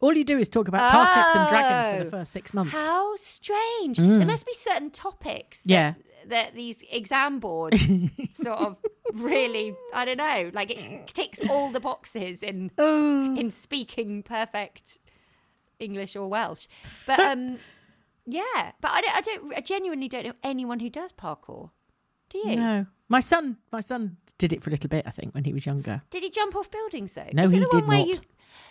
All you do is talk about parsnips and dragons for the Oh. first six months. How strange. There must be certain topics that, Mm. Yeah. that these exam boards *laughs* sort of really, I don't know, like it ticks all the boxes in *sighs* Oh. in speaking perfect English or Welsh. But um *laughs* yeah, but I don't, I don't I genuinely don't know anyone who does parkour. Do you? No, my son, my son did it for a little bit. I think when he was younger. Did he jump off buildings though? No, he did not. You,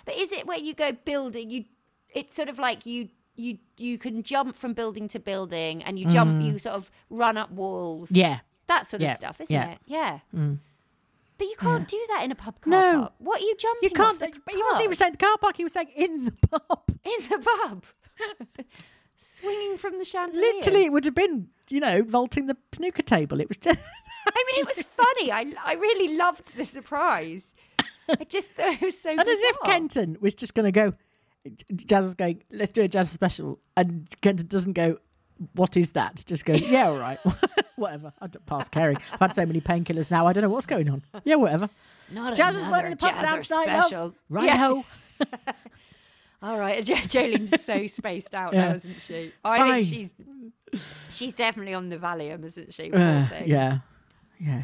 but is it where you go building? You, it's sort of like you you you can jump from building to building, and you jump, you sort of run up walls. Mm. Yeah. that sort Yeah, of stuff, isn't yeah. it? Yeah. But you can't do that in a pub car No. park. What are you jumping? You can't. But he wasn't even saying the car park. He was saying in the pub. *laughs* in the pub, swinging from the chandeliers. Literally, it would have been, you know, vaulting the snooker table. It was just. *laughs* I mean, it was funny. I I really loved the surprise. I just thought it was so. And as if. Kenton was just going to go, Jazz is going, let's do a jazz special. And Kenton doesn't go, what is that? Just goes, yeah, all right. *laughs* whatever. I don't pass caring. I've had so many painkillers now, I don't know what's going on. Yeah, whatever. Not Jazz is another playing the pub Jazzer dance special. love. Right ho. *laughs* All right, Jo- Jolene's so *laughs* spaced out Yeah. now, isn't she? I Fine. think she's she's definitely on the Valium, isn't she? Uh, yeah. Yeah.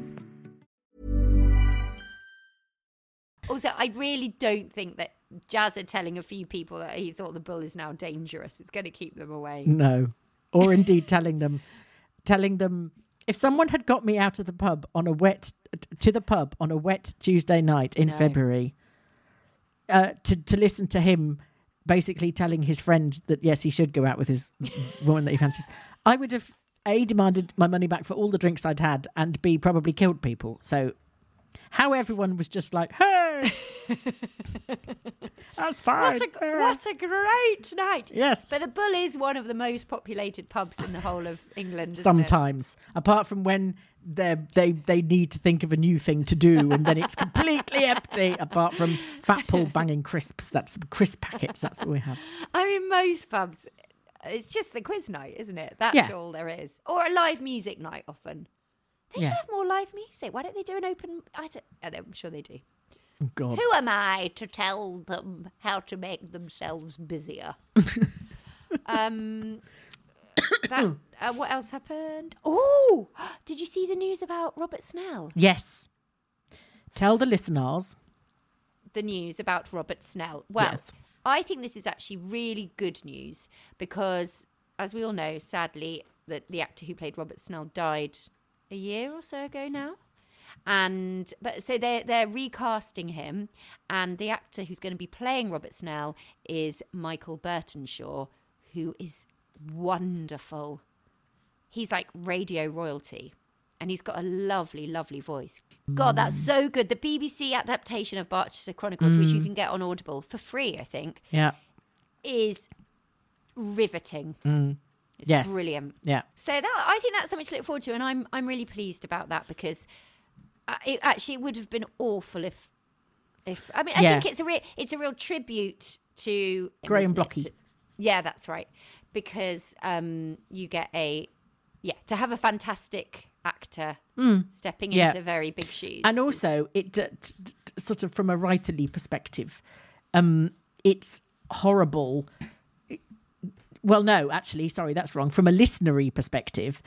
Also, I really don't think that Jazzer telling a few people that he thought the bull is now dangerous is going to keep them away. No. Or indeed telling them, telling them, if someone had got me out of the pub on a wet, to the pub on a wet Tuesday night in No. February, uh, to, to listen to him basically telling his friend that yes, he should go out with his woman that he fancies, I would have A, demanded my money back for all the drinks I'd had, and B, probably killed people. So how everyone was just like, hey, *laughs* That's fine. What a, what a great night. Yes. But the Bull is one of the most populated pubs in the whole of England. isn't it? Sometimes, apart from when they they they need to think of a new thing to do, and then it's completely *laughs* empty. Apart from Fat Paul banging crisps, that's crisp packets. That's what we have. I mean, most pubs, it's just the quiz night, isn't it? That's Yeah. all there is. Or a live music night often. They Yeah. should have more live music. Why don't they do an open? I don't- I'm sure they do. Oh God. Who am I to tell them how to make themselves busier? *laughs* um, that, uh, what else happened? Oh, *gasps* did you see the news about Robert Snell? Yes. Tell the listeners. the news about Robert Snell. Well, Yes. I think this is actually really good news because, as we all know, sadly, that the actor who played Robert Snell died a year or so ago now. And but so they're they're recasting him, and the actor who's going to be playing Robert Snell is Michael Bertenshaw, who is wonderful. He's like radio royalty. And he's got a lovely, lovely voice. God, that's mm. so good. The BBC adaptation of Barchester Chronicles, which you mm. can get on Audible for free, I think, Yeah. is riveting. Mm. It's Yes. brilliant. Yeah. So that I think that's something to look forward to, and I'm I'm really pleased about that because it actually it would have been awful if if I mean I Yeah. think it's a real it's a real tribute to Graham? Blockey. To- Yeah, that's right. Because um, you get a yeah to have a fantastic actor stepping Mm. Yeah. into very big shoes, and also it d- d- d- sort of from a writerly perspective um it's horrible well no actually sorry that's wrong from a listenery perspective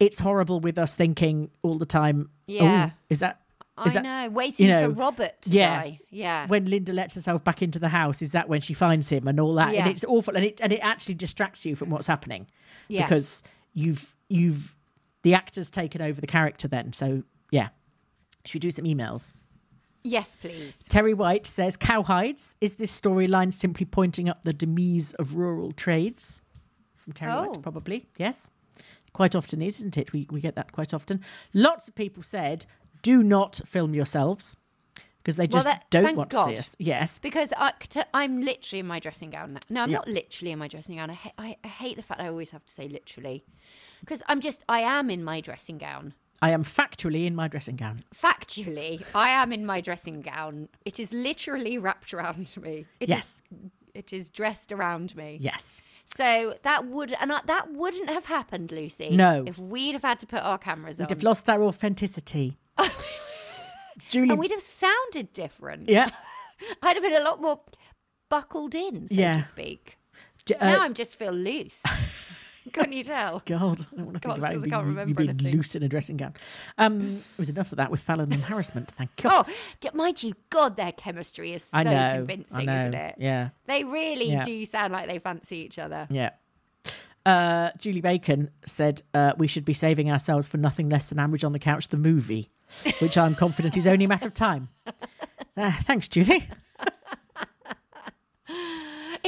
it's horrible with us thinking all the time oh, Yeah. oh, is that is I that know waiting you know, for Robert to yeah. die. Yeah, when Lynda lets herself back into the house is that when she finds him and all that Yeah. and it's awful and it and it actually distracts you from what's happening Yeah. because you've you've the actor's taken over the character then so yeah should we do some emails yes, please. Terry White says, Cowhides, is this storyline simply pointing up the demise of rural trades? From Terry Oh. White, probably. Yes. Quite often is, isn't it? We, we get that quite often. Lots of people said, do not film yourselves because they just that- don't want to see us. Yes. Because I, am literally in my dressing gown now. No, I'm Yeah. not literally in my dressing gown. I, ha- I, I hate the fact I always have to say literally. Because I'm just, I am in my dressing gown. I am factually in my dressing gown. Factually, I am in my dressing gown. It is literally wrapped around me. It is. Yes. It is dressed around me. Yes. So that would and I, that wouldn't have happened, Lucy. No. If we'd have had to put our cameras on. We'd have lost our authenticity. *laughs* Julie. and we'd have sounded different. yeah. *laughs* I'd have been a lot more buckled in, so Yeah. to speak. J- uh, now I'm just feel loose. *laughs* Couldn't you tell? *laughs* God, I don't want to think God, about because I you can't being, you remember being anything. loose in a dressing gown. Um, it was enough of that with Fallon and Harrison. Thank God. Oh, mind you, God, their chemistry is so know. convincing, I know. isn't it? Yeah. They really Yeah. do sound like they fancy each other. Yeah. Uh, Julie Bacon said uh, we should be saving ourselves for nothing less than Ambridge on the Couch, the movie, which I'm confident is only a matter of time. *laughs* Uh, thanks, Julie.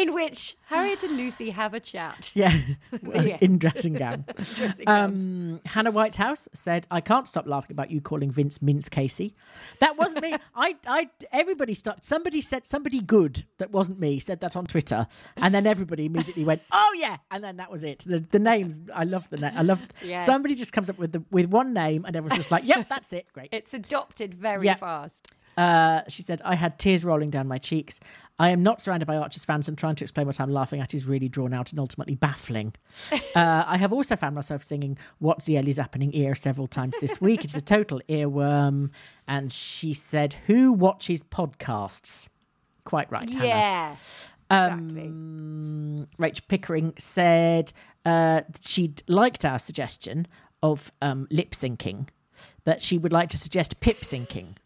In which Harriet and Lucy have a chat. *laughs* Yeah, *laughs* Yeah. in dressing gown. *laughs* Dressing. Um, Hannah Whitehouse said, "I can't stop laughing about you calling Vince Mince Casey. That wasn't me. I, I, everybody stopped. Somebody said somebody good that wasn't me said that on Twitter, and then everybody immediately went, "Oh yeah," and then that was it. The, the names, I love the name. I love Yes. somebody just comes up with the with one name, and everyone's just like, "Yep, that's it. Great." It's adopted very Yeah. fast. Uh, she said, I had tears rolling down my cheeks. I am not surrounded by Archers fans, and trying to explain what I'm laughing at is really drawn out and ultimately baffling. *laughs* uh, I have also found myself singing What's the Ellie's Happening Ear several times this week. It's a total *laughs* earworm. And she said, Who watches podcasts? Quite right, Hannah. Yeah. Exactly. Um, Rachel Pickering said uh, she'd liked our suggestion of um, lip syncing, but she would like to suggest pip syncing,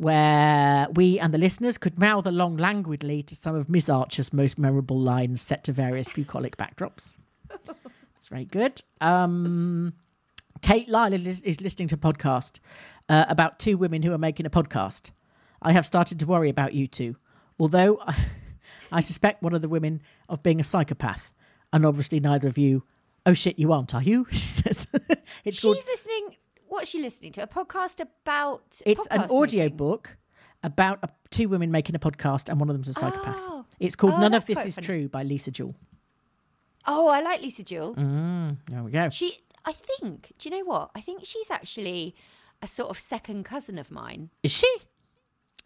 where we and the listeners could mouth along languidly to some of Miss Archer's most memorable lines set to various bucolic backdrops. *laughs* That's very good. Um, Kate Lyle is, is listening to a podcast uh, about two women who are making a podcast. I have started to worry about you two, although I, *laughs* I suspect one of the women of being a psychopath, and obviously neither of you. Oh shit, you aren't, are you? *laughs* She She's called. listening. What's she listening to? A podcast about. It's an podcast audio making? book about a, two women making a podcast, and one of them's a psychopath. Oh. It's called Oh, None of This Is funny. True by Lisa Jewell. Oh, I like Lisa Jewell. Mm, there we go. She, I think. Do you know what? I think she's actually a sort of second cousin of mine. Is she?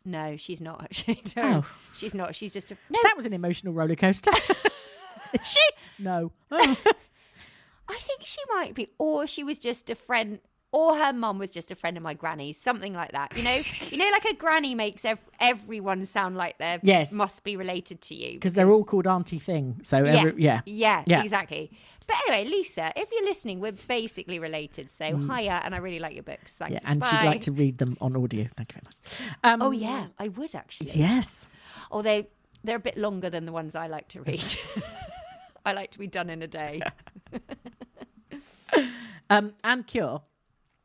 No, she's not *laughs* actually. No, Oh. she's not. She's just a no. That was an emotional roller coaster. *laughs* She? No. *laughs* I think she might be, or she was just a friend, or her mum was just a friend of my granny's, something like that. You know, you know, like a granny makes ev- everyone sound like they Yes. must be related to you Because they're all called Auntie Thing. So, every, yeah. yeah, Yeah. exactly. But anyway, Lisa, if you're listening, we're basically related. So hiya, and I really like your books. Thanks. Mm. Yeah, and Bye. she'd like to read them on audio. Thank you very much. Um, Oh yeah, I would actually. Yes. Although they're a bit longer than the ones I like to read. *laughs* *laughs* I like to be done in a day. *laughs* Um, Anne Cure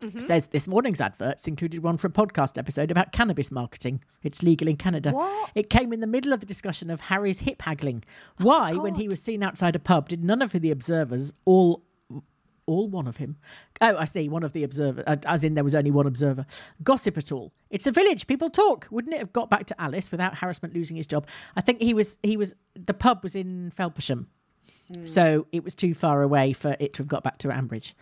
Mm-hmm. says this morning's adverts included one for a podcast episode about cannabis marketing. It's legal in Canada. What? It came in the middle of the discussion of Harry's hip haggling. Why, when he was seen outside a pub, did none of the observers all all one of him. Oh, I see. One of the observer, uh, as in there was only one observer. Gossip at all? It's a village. People talk. Wouldn't it have got back to Alice without harassment losing his job? I think he was. He was. The pub was in Felpersham, so it was too far away for it to have got back to Ambridge.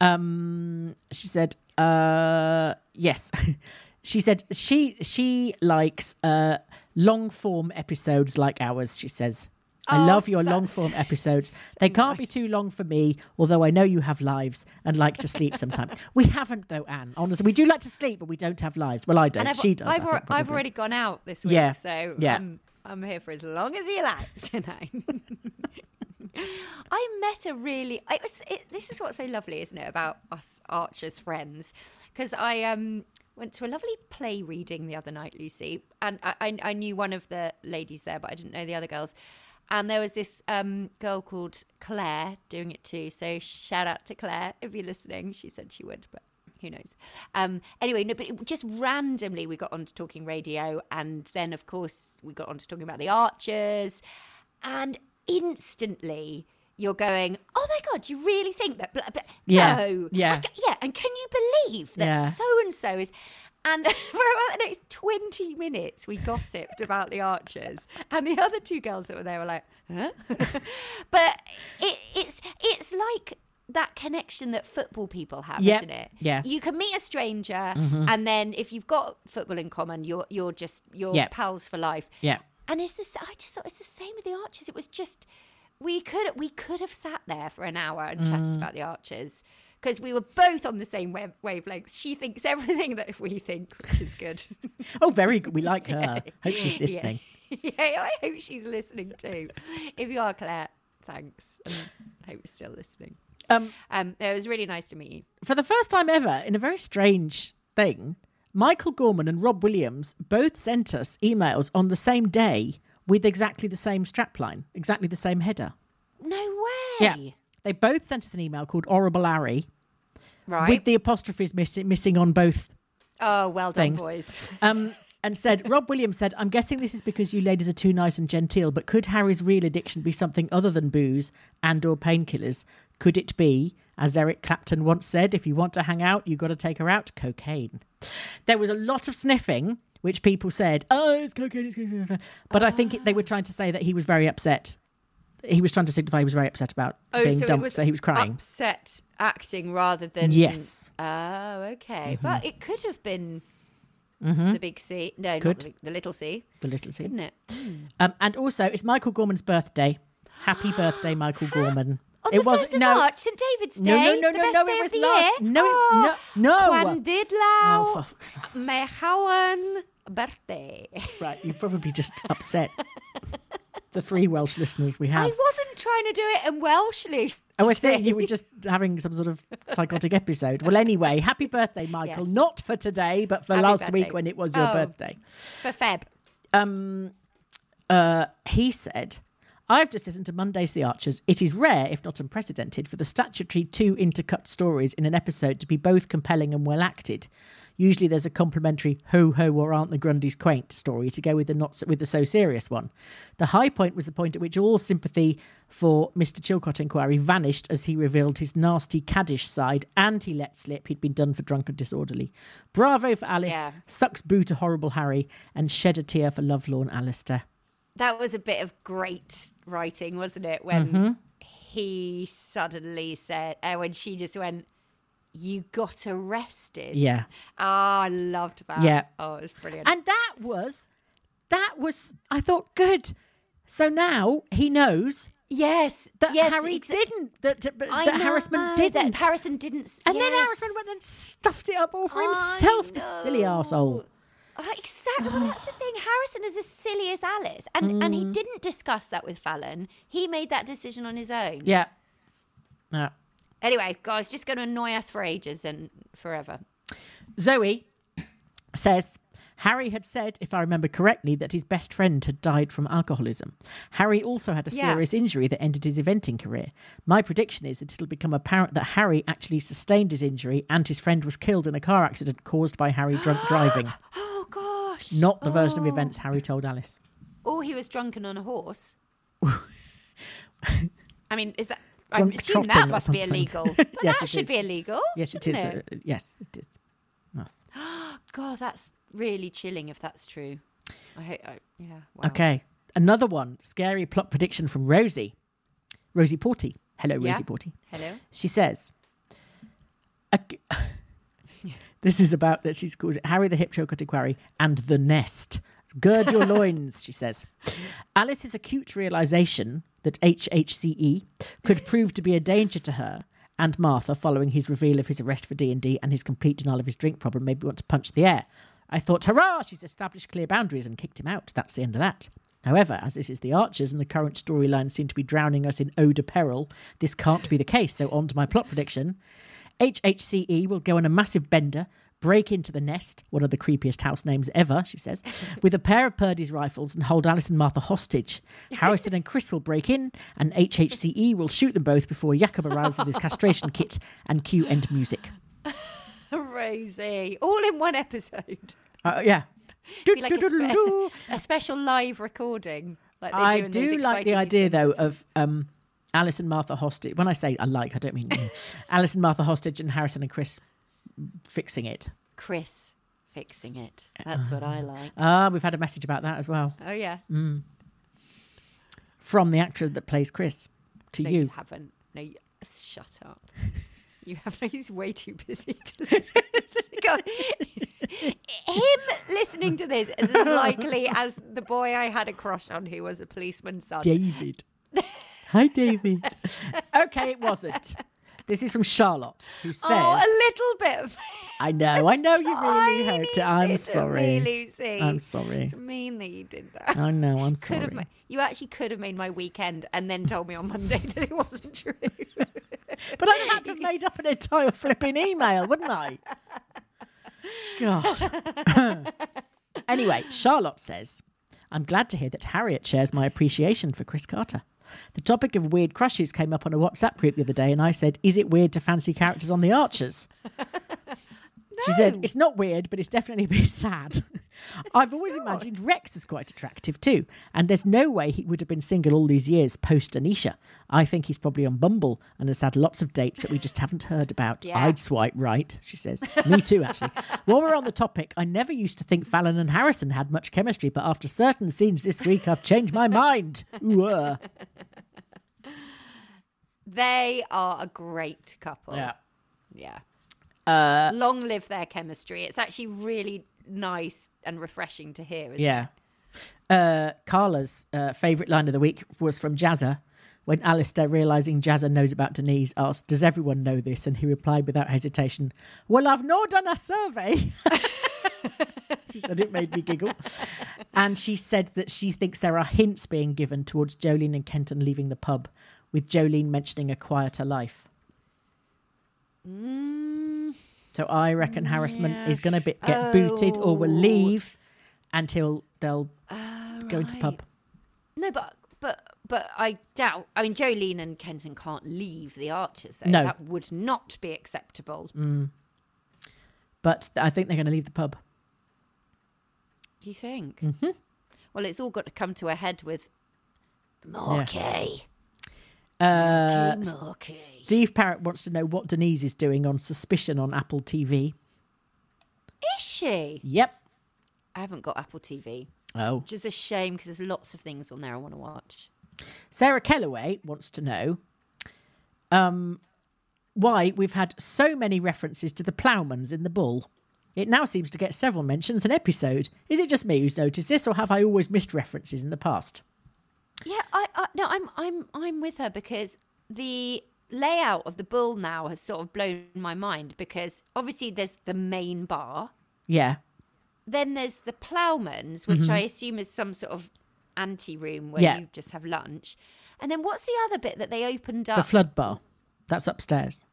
Um, she said, uh, "Yes." *laughs* she said she she likes uh, long form episodes like ours. She says. I Oh, love your long form *laughs* episodes. They can't be too long for me, although I know you have lives and like to sleep sometimes. *laughs* we haven't though, Anne. Honestly, we do like to sleep, but we don't have lives. Well, I don't. I've, she does. I've, think, I've already gone out this week, Yeah, so yeah. I'm, I'm here for as long as you like tonight. I met a really. It was. It, this is what's so lovely, isn't it, about us Archers friends? Because I um went to a lovely play reading the other night, Lucy, and I, I, I knew one of the ladies there, but I didn't know the other girls. And there was this um, girl called Claire doing it too. So shout out to Claire if you're listening. She said she would, but who knows? Um, anyway, no, but it, just randomly we got on to talking radio, and then of course we got on to talking about the Archers, and instantly you're going, "Oh my god, you really think that?" Blah, blah. Yeah, No, yeah. I yeah. And can you believe that Yeah. so and so is? And *laughs* for about the next 20 minutes, we gossiped about the archers. And the other two girls that were there were like, huh? *laughs* but it, it's, it's like that connection that football people have, Yep. isn't it? Yeah. Mm-hmm. You can meet a stranger, and then if you've got football in common, you're, you're just, you're Yep. pals for life. Yeah. And it's this, I just thought it's the same with the archers. It was just, we could, we could have sat there for an hour and chatted Mm. about the archers. Because we were both on the same wave- wavelength. She thinks everything that we think, which is good. *laughs* Oh, very good. We like her. I hope she's listening. *laughs* yeah, I hope she's listening too. If you are, Claire, thanks. I hope you're still listening. Um, Um, it was really nice to meet you. for the first time ever, in a very strange thing, Michael Gorman and Rob Williams both sent us emails on the same day with exactly the same strapline, exactly the same header. No way. Yeah. They both sent us an email called Horrible Larry Right. with the apostrophes missing, missing on both oh, well done, things. boys. *laughs* um, and said, Rob Williams said, I'm guessing this is because you ladies are too nice and genteel, but could Harry's real addiction be something other than booze and or painkillers? Could it be, as Eric Clapton once said, if you want to hang out, you've got to take her out, cocaine? There was a lot of sniffing, which people said, oh, it's cocaine, it's cocaine. But I think it, they were trying to say that he was very upset. He was trying to signify he was very upset about being so dumped, so he was crying. Upset acting rather than Yes. Oh, okay. But it could have been Mm-hmm. the big C. No, Could. the, big, the little C, The little C, isn't it? Um, and also, it's Michael Gorman's birthday. Happy *gasps* birthday, Michael Gorman. On it the was first of no, March, St David's Day. No, no, no, no, no, it was last- year. no, *gasps* it- oh, no, no. Kwan Didlau. Oh, May birthday. right. You're probably just *laughs* upset. the three Welsh listeners we have. I wasn't trying to do it in Welsh, Lucy. Oh, I think you were just having some sort of psychotic *laughs* episode. Well, anyway, happy birthday, Michael. Yes. Not for today, but for Happy last birthday. week when it was your Oh. birthday. for Feb. Um, uh, he said, I've just listened to Monday's The Archers. It is rare, if not unprecedented, for the statutory two intercut stories in an episode to be both compelling and well acted. Usually there's a complimentary ho ho or aren't the Grundys quaint story to go with the not so, with the so serious one. The high point was the point at which all sympathy for Mr. Chilcott inquiry vanished as he revealed his nasty caddish side and he let slip he'd been done for drunk and disorderly. Bravo for Alice, Yeah. sucks boo to horrible Harry, and shed a tear for lovelorn Alistair. That was a bit of great writing, wasn't it? When Mm-hmm. he suddenly said, uh, when she just went, "You got arrested." Yeah. Oh, I loved that. Yeah. Oh, it was brilliant. And that was that was I thought good. So now he knows yes, that yes, Harry exa- didn't that that, that know Harrisman didn't. That Harrison didn't. and then yes. Harrisman went and stuffed it up all for I himself, the silly know. Oh, exactly. Well, that's the *sighs* thing. Harrison is as silly as Alice, and and Mm. he didn't discuss that with Fallon. He made that decision on his own. Yeah. Yeah. Anyway, guys, just going to annoy us for ages and forever. Zoe says Harry had said, if I remember correctly, that his best friend had died from alcoholism. Harry also had a Yeah. serious injury that ended his eventing career. My prediction is that it'll become apparent that Harry actually sustained his injury and his friend was killed in a car accident caused by Harry drunk driving. *gasps* *gasps* *gasps* Not the version of Oh. events Harry told Alice. Or he was drunken on a horse. *laughs* I mean, is that? I Drunk assume trotting that or must be something. illegal. *laughs* But Yes, that it should is. be illegal. Yes, it is. shouldn't uh, yes, it is. Yes. *gasps* God, that's really chilling if that's true. I hope. I, yeah. Wow. Okay. Another one. Scary plot prediction from Rosie. Rosie Porty. Hello, Yeah. Rosie Porty. Hello. She says, a g- *laughs* This is about that she calls it Harry the Hip Chilcott Quarry and the Nest. Gird your loins, she says. Alice's acute realization that HHCE could prove to be a danger to her and Martha following his reveal of his arrest for D&D and his complete denial of his drink problem made me want to punch the air. I thought, hurrah, she's established clear boundaries and kicked him out. That's the end of that. However, as this is the Archers and the current storyline seem to be drowning us in eau de peril, this can't be the case. So on to my plot prediction. HHCE E will go on a massive bender, break into the nest, one of the creepiest house names ever, she says, *laughs* with a pair of Purdey's rifles and hold Alice and Martha hostage. Harrison and Chris will break in, and HHCE E will shoot them both before Jacob arrives with his castration kit and cue end music. *laughs* Rosie, all in one episode. Uh, yeah. Like a, spe- *laughs* a special live recording. Like they I do, like the idea, though, of um, Alice and Martha hostage. When I say I like, I don't mean *laughs* Alice and Martha hostage and Harrison and Chris fixing it. Chris fixing it. That's what I like. Ah, we've had a message about that as well Oh yeah. from the actor that plays Chris to No, you, you. haven't. No, you, shut up. *laughs* You have. *laughs* He's way too busy to listen. Him listening to this is as likely as the boy I had a crush on who was a policeman's son. David. Hi, Davy. *laughs* okay, it wasn't. This is from Charlotte, who says, oh, a little bit of. I know, I know you really hurt it. I'm sorry. me, Lucy. I'm sorry. It's mean that you did that. I know, I'm Could have sorry. ma- you actually could have made my weekend and then told me on Monday *laughs* that it wasn't true. *laughs* But I'd have to have made up an entire flipping email, wouldn't I? God. anyway, Charlotte says, I'm glad to hear that Harriet shares my appreciation for Chris Carter. The topic of weird crushes came up on a WhatsApp group the other day, and I said, Is it weird to fancy characters on the Archers? *laughs* She said, It's not weird, but it's definitely a bit sad. *laughs* *laughs* I've always imagined Rex as quite attractive too, and there's no way he would have been single all these years post Anisha. I think he's probably on Bumble and has had lots of dates that we just haven't heard about. Yeah. I'd swipe right, she says. Me too, actually. *laughs* While we're on the topic, I never used to think Fallon and Harrison had much chemistry, but after certain scenes this week, I've changed my mind. Ooh, they are a great couple. Yeah. Yeah. Uh, Long live their chemistry. It's actually really nice and refreshing to hear. Isn't Yeah. Uh, Carla's uh, favourite line of the week was from Jazzer when Alistair, realising Jazzer knows about Denise, asked, Does everyone know this? And he replied without hesitation, Well, I've not done a survey. *laughs* she said it made me giggle. And she said that she thinks there are hints being given towards Jolene and Kenton leaving the pub, with Jolene mentioning a quieter life. So I reckon Harrisman is going to be, get booted or will Oh. leave until they'll Oh, go into the pub. No, but but but I doubt. I mean, Jolene and Kenton can't leave the Archers. Though. No. that would not be acceptable. But I think they're going to leave the pub. Do you think? Mm-hmm. Well, it's all got to come to a head with Marquee. Uh. Steve Parrott wants to know what Denise is doing on Suspicion on Apple TV. Is she? Yep. I haven't got Apple TV, Oh. which is a shame because there's lots of things on there I want to watch. Sarah Kellaway wants to know um, why we've had so many references to the ploughmans in the bull. It now seems to get several mentions an episode. Is it just me who's noticed this, or have I always missed references in the past? Yeah, I, I no, I'm I'm I'm with her because the layout of the bull now has sort of blown my mind because obviously there's the main bar, Yeah. then there's the ploughman's, which I assume is some sort of ante room where Mm-hmm. Yeah. you just have lunch, and then what's the other bit that they opened up? The flood bar. That's upstairs.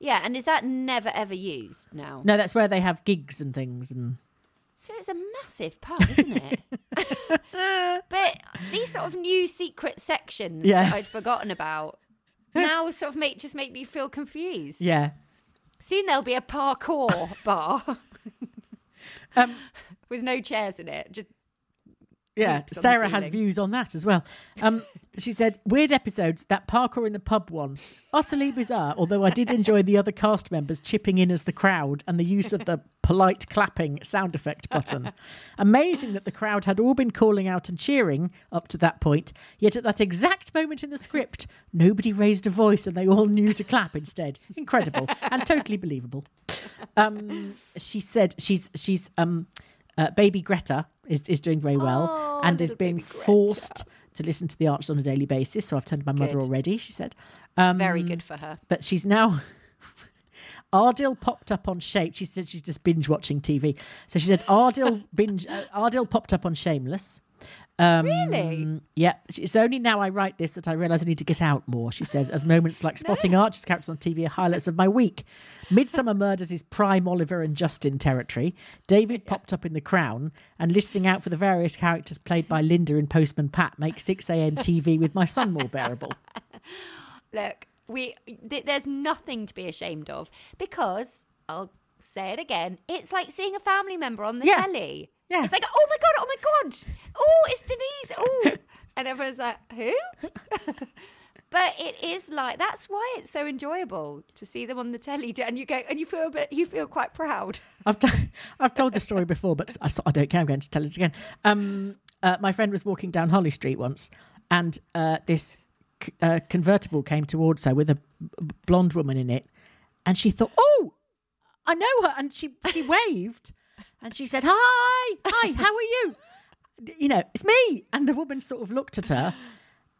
yeah, and is that never ever used now? No, that's where they have gigs and things. And So it's a massive pub, isn't it? *laughs* but these sort of new secret sections Yeah. that I'd forgotten about now sort of make just make me feel confused. yeah. Soon there'll be a parkour *laughs* bar *laughs* Um, with no chairs in it. Just Yeah, hoops on the Sarah has views on that as well. Um, she said, weird episodes, that Parker in the pub one, utterly bizarre, although I did enjoy the other cast members chipping in as the crowd and the use of the polite clapping sound effect button. Amazing that the crowd had all been calling out and cheering up to that point, yet at that exact moment in the script, nobody raised a voice and they all knew to clap instead. Incredible and totally believable. Um, she said she's she's um, uh, baby Greta is, is doing very well Oh, and is being forced to listen to the Archers on a daily basis. So I've turned my mother Good. already. She said, um, very good for her. but she's now. *laughs* Ardil popped up on Shape. She said she's just binge watching TV. So she said Ardil *laughs* binge. Uh, Ardil popped up on Shameless. Um, Really? Yeah. It's only now I write this that I realise I need to get out more. She says, as moments like spotting Archer's characters on TV are highlights of my week. Midsomer *laughs* Murders is prime Oliver and Justin territory. David popped up in The Crown, and listing out for the various characters played by Lynda in Postman Pat makes 6 a.m. *laughs* TV with my son more bearable. *laughs* Look, we th- there's nothing to be ashamed of because I'll say it again. It's like seeing a family member on the Yeah. telly. Yeah. It's like, oh my god, oh my god, oh, it's Denise, oh, *laughs* and everyone's like, who? *laughs* but it is like that's why it's so enjoyable to see them on the telly, and you go and you feel a bit, you feel quite proud. I've, t- I've told the story before, but I, I don't care. I'm going to tell it again. Um, uh, my friend was walking down Holly Street once, and uh, this c- uh, convertible came towards her with a b- blonde woman in it, and she thought, "Oh, I know her," and she she *laughs* waved, and she said, "Hi, hi, how are you?" You know, it's me. And the woman sort of looked at her,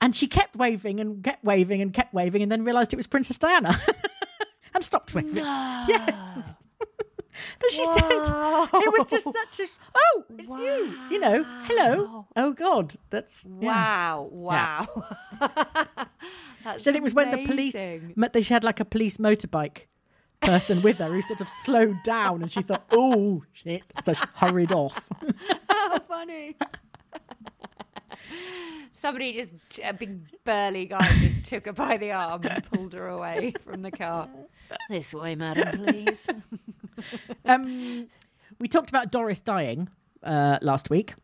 and she kept waving and kept waving and kept waving, and then realised it was Princess Diana, *laughs* and stopped waving. Yes. *laughs* But she said it was just such a oh, it's you. You know, hello. Oh God, that's yeah. Wow, wow. *laughs* That's Said it was when the police met. They she had like a police motorbike person with her who sort of slowed down, and she thought, oh shit, so she hurried off. *laughs* How funny. Somebody just, a big burly guy just took her by the arm and pulled her away from the car. This way, madam, please. Um, we talked about Doris dying uh, last week.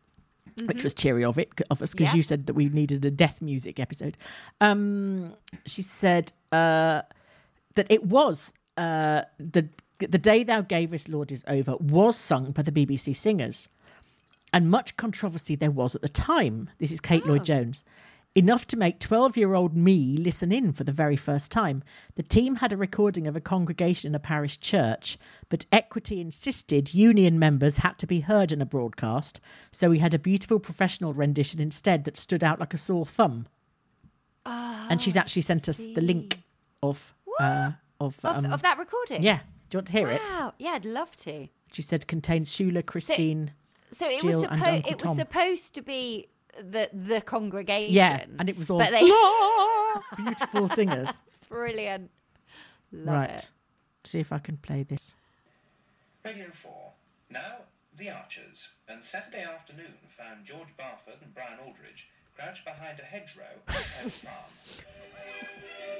Which was cheery of it, of us, because Yeah. you said that we needed a death music episode. Um, she said uh, that it was uh, the the day thou gavest, Lord, is over was sung by the BBC singers, and much controversy there was at the time. This is Kate Lloyd Jones. Enough to make 12 year old me listen in for the very first time. The team had a recording of a congregation in a parish church, but Equity insisted union members had to be heard in a broadcast, so we had a beautiful professional rendition instead that stood out like a sore thumb. and she's actually sent us the link of. Uh, of, Of, um, of that recording? yeah. Do you want to hear it? Wow. Yeah, I'd love to. She said contains Shula, Christine. So it Jill was and supposed Uncle it was Tom. supposed to be the the congregation. Yeah, and it was all But they beautiful singers. *laughs* brilliant. Love right. it. See if I can play this. Radio 4. Now, The Archers. And Saturday afternoon found George Barford and Brian Aldridge Crouch behind a hedgerow at Kent *laughs*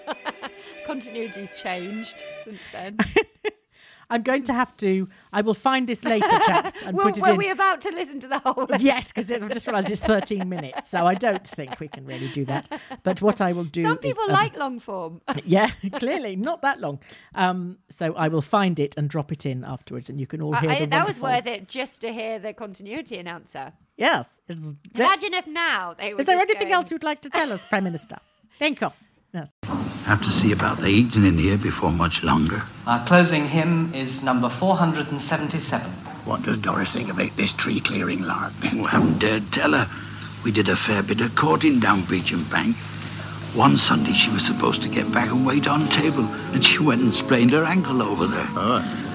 Farm. Continuity's changed since then. *laughs* I'm going to have to. I will find this later, *laughs* chaps, and were put it were in. we about to listen to the whole? Yes, because I've just realised it's 13 minutes, so I don't think we can really do that. But what I will do Some is, people um, like long form. yeah, clearly not that long. Um, so I will find it and drop it in afterwards, and you can all hear I- the that was worth it just to hear the continuity announcer. Yes. It's Imagine if now they were. is there anything going, else you'd like to tell us, Prime Minister? *laughs* Thank you. Yes. Have to see about the eating in here before much longer. Our closing hymn is number 477. What does Doris think about this tree clearing lark? *laughs* Well, haven't dared tell her. We did a fair bit of courting down Breaching Bank. One Sunday she was supposed to get back and wait on table, and she went and sprained her ankle over there. It's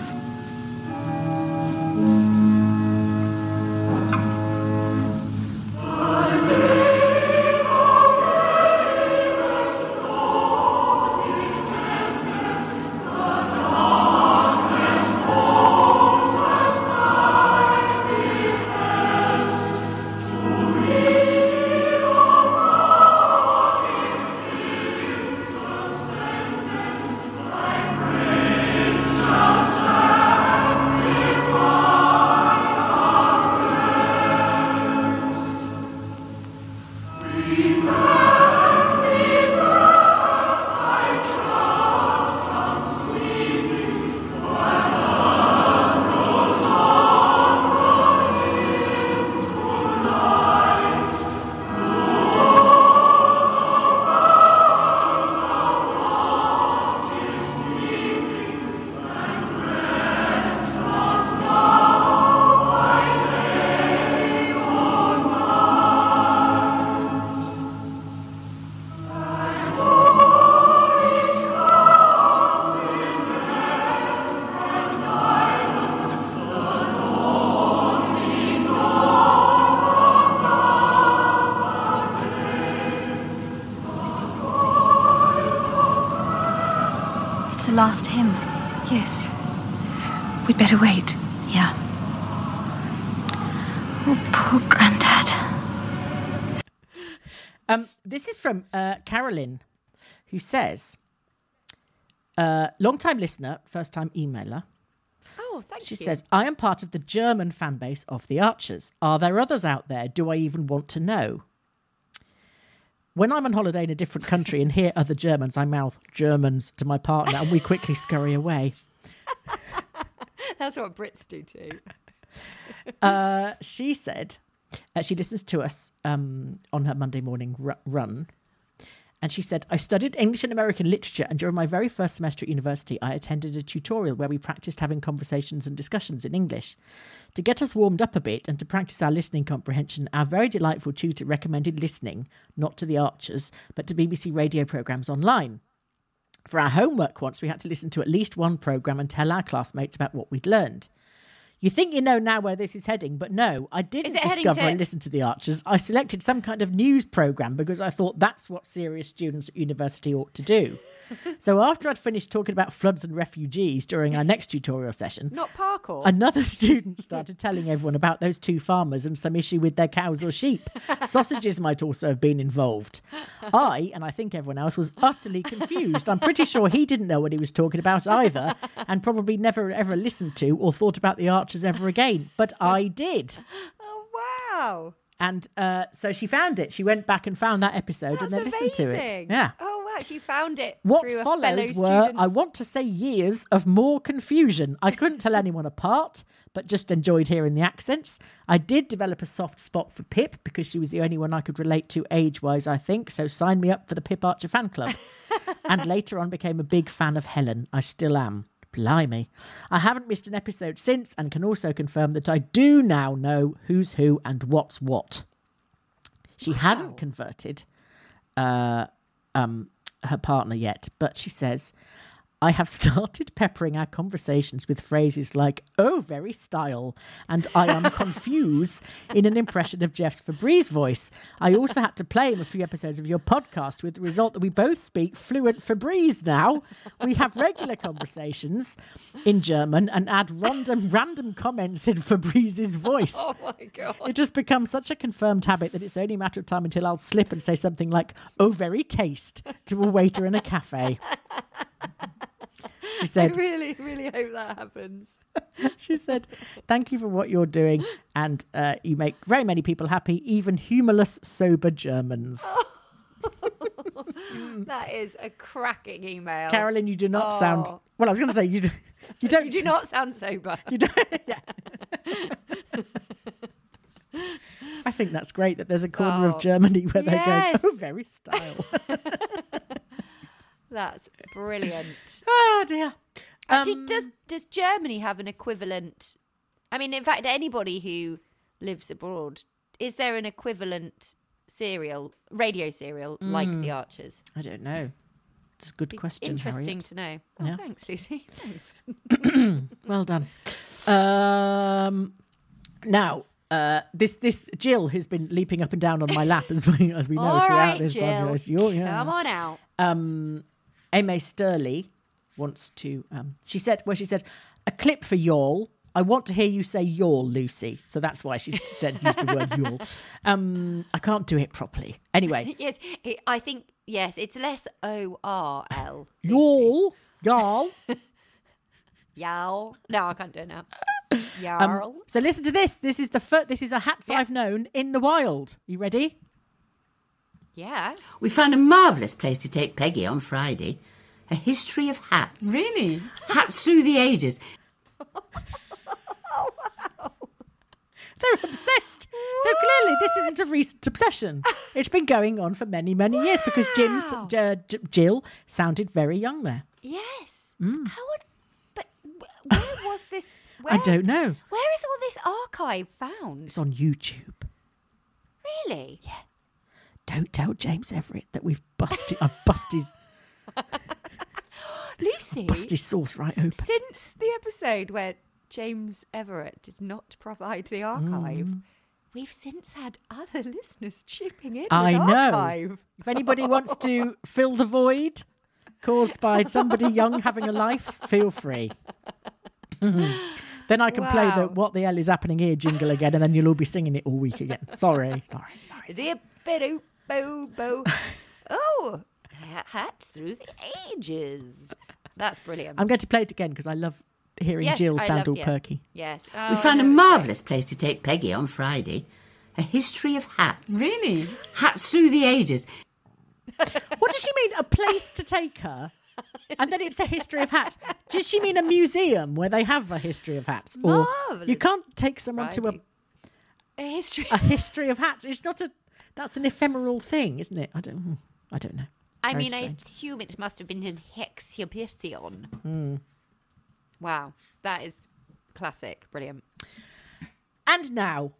We'd wait. Yeah. Oh, poor granddad. Um, this is from uh, Carolyn, who says, uh, long time listener, first time emailer. Oh, thank She you. She says, I am part of the German fan base of the Archers. Are there others out there? Do I even want to know? When I'm on holiday in a different country and hear other Germans, I mouth Germans to my partner and we quickly scurry away. *laughs* That's what Brits do too. *laughs* Uh, she said uh, she listens to us um, on her Monday morning ru- run. And she said, I studied English and American literature, and during my very first semester at university, I attended a tutorial where we practiced having conversations and discussions in English. To get us warmed up a bit and to practice our listening comprehension, our very delightful tutor recommended listening, not to the Archers, but to BBC radio programmes online. For our homework once, we had to listen to at least one programme and tell our classmates about what we'd learned. You think you know now where this is heading, but no, I didn't discover to- and listen to the Archers. I selected some kind of news programme because I thought that's what serious students at university ought to do. *laughs* so after I'd finished talking about floods and refugees during our next tutorial session, Not parkour. Another *laughs* student started telling everyone about those two farmers and some issue with their cows or sheep. *laughs* Sausages might also have been involved. I, and I think everyone else, was utterly confused. I'm pretty sure he didn't know what he was talking about either, and probably never ever listened to or thought about the Archers ever again. But I did. *laughs* oh wow. And uh, so she found it. She went back and found that episode and That's then listened to it. Yeah. Oh wow, she found it. What followed were, student's- I want to say, years of more confusion. I couldn't tell anyone apart, but just enjoyed hearing the accents. I did develop a soft spot for Pip because she was the only one I could relate to age wise, I think. So sign me up for the Pip Archer fan club. *laughs* and later on became a big fan of Helen. I still am. Blimey. I haven't missed an episode since and can also confirm that I do now know who's who and what's what. She hasn't converted uh, um, her partner yet, but she says, I have started *laughs* peppering our conversations with phrases like, oh, very style, and I am confused *laughs* in an impression of Jeff's Febreze voice. I also had to play him a few episodes of your podcast with the result that we both speak fluent Febreze now. We have regular conversations in German and add random, random comments in Febreze's *laughs* oh voice. Oh my god. It just becomes such a confirmed habit that it's only a matter of time until I'll slip and say something like, oh, very taste, to a waiter in a cafe. *laughs* She said, I really, really hope that happens. *laughs* she said, thank you for what you're doing. And uh, you make very many people happy, even humorless, sober Germans. *laughs* That is a cracking email. Carolyn, you do not sound, Oh. well, I was going to say, you, do, you don't, You do not sound sober. you don't, yeah. I think that's great that there's a corner Oh, of Germany where they go, oh, very style. That's brilliant. *laughs* oh, dear. Uh, do- Um, does does Germany have an equivalent? I mean, in fact, anybody who lives abroad, is there an equivalent serial, radio serial like The Archers? I don't know. It's a good question. Interesting Harriet. to know. Oh, Yes. Thanks, Lucy. *laughs* Thanks. *coughs* Well done. Um, now, uh, this this Jill who's been leaping up and down on my lap as we as we know *laughs* All throughout right, this Jill. podcast. You're- yeah. Come on out. Um, Aimee Sturley wants to. Um, she said, "Well, she said a clip for y'all. I want to hear you say y'all, Lucy. So that's why she *laughs* said use the word y'all. Um, I can't do it properly. Anyway, *laughs* Yes, it, I think yes. It's less O R L. *laughs* y'all, y'all. y'all. No, I can't do it now. Um, Yarl. so listen to this. This is the fir- this is a hats Yeah. I've known in the wild. You ready? Yeah. We found a marvellous place to take Peggy on Friday. A history of hats. Really? Hats through the ages. *laughs* They're obsessed. So clearly, this isn't a recent obsession. It's been going on for many, many years because Jim's, Wow. Uh, J- Jill sounded very young there. Yes. Mm. How would? But where was this? Where, *laughs* I don't know. Where is all this archive found? It's on YouTube. Really? Yeah. Don't tell James Everett that we've busted. I've busted his, *laughs* Lucy. busted his sauce right open. Since the episode where James Everett did not provide the archive, Mm. we've since had other *laughs* listeners chipping in. I know. Archive. If anybody wants to *laughs* fill the void caused by somebody young having a life, feel free. then I can play the "What the hell is happening here" jingle again, and then you'll all be singing it all week again. Sorry, sorry, sorry. Zip, bidoo, boo, boo. Oh, ha- hats through the ages. That's brilliant. I'm going to play it again because I love hearing Yes, Jill I sound all yeah. perky. Yes. We Oh, found a no, it's marvellous place to take Peggy on Friday. A history of hats. Really? Hats through the ages. *laughs* What does she mean? A place to take her? And then it's a history of hats. Does she mean a museum where they have a history of hats? Or you can't take someone to a, A history. a history of hats. It's not a. That's an ephemeral thing, isn't it? I don't. hmm, I don't know. I Very mean, I assume it must have been in exhibition. Hmm. Wow, that is classic. Brilliant. And now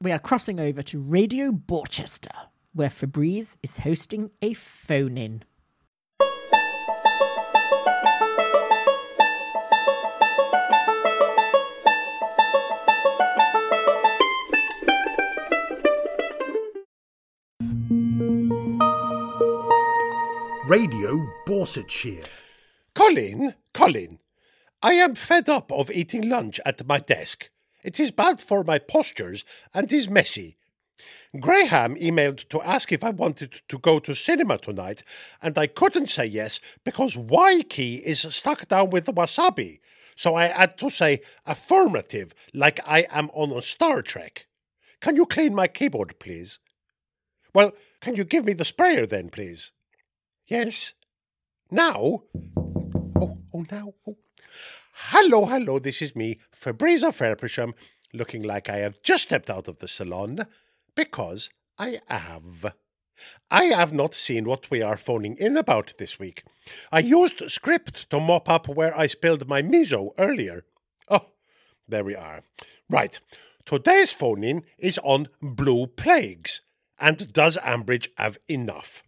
we are crossing over to Radio Borchester, where Febreze is hosting a phone in. Radio Borsetshire. Colin, Colin, I am fed up of eating lunch at my desk. It is bad for my postures and is messy. Graham emailed to ask if I wanted to go to cinema tonight, and I couldn't say yes because Y key is stuck down with the wasabi. So I had to say affirmative, like I am on a Star Trek. Can you clean my keyboard, please? Well, can you give me the sprayer then, please? Yes. Now? Oh, oh, now. Oh. Hello, hello, this is me, Fabriza Fairpersham, looking like I have just stepped out of the salon, because I have. I have not seen what we are phoning in about this week. I used script to mop up where I spilled my miso earlier. Oh, there we are. Right, today's phone in is on blue plagues. And does Ambridge have enough?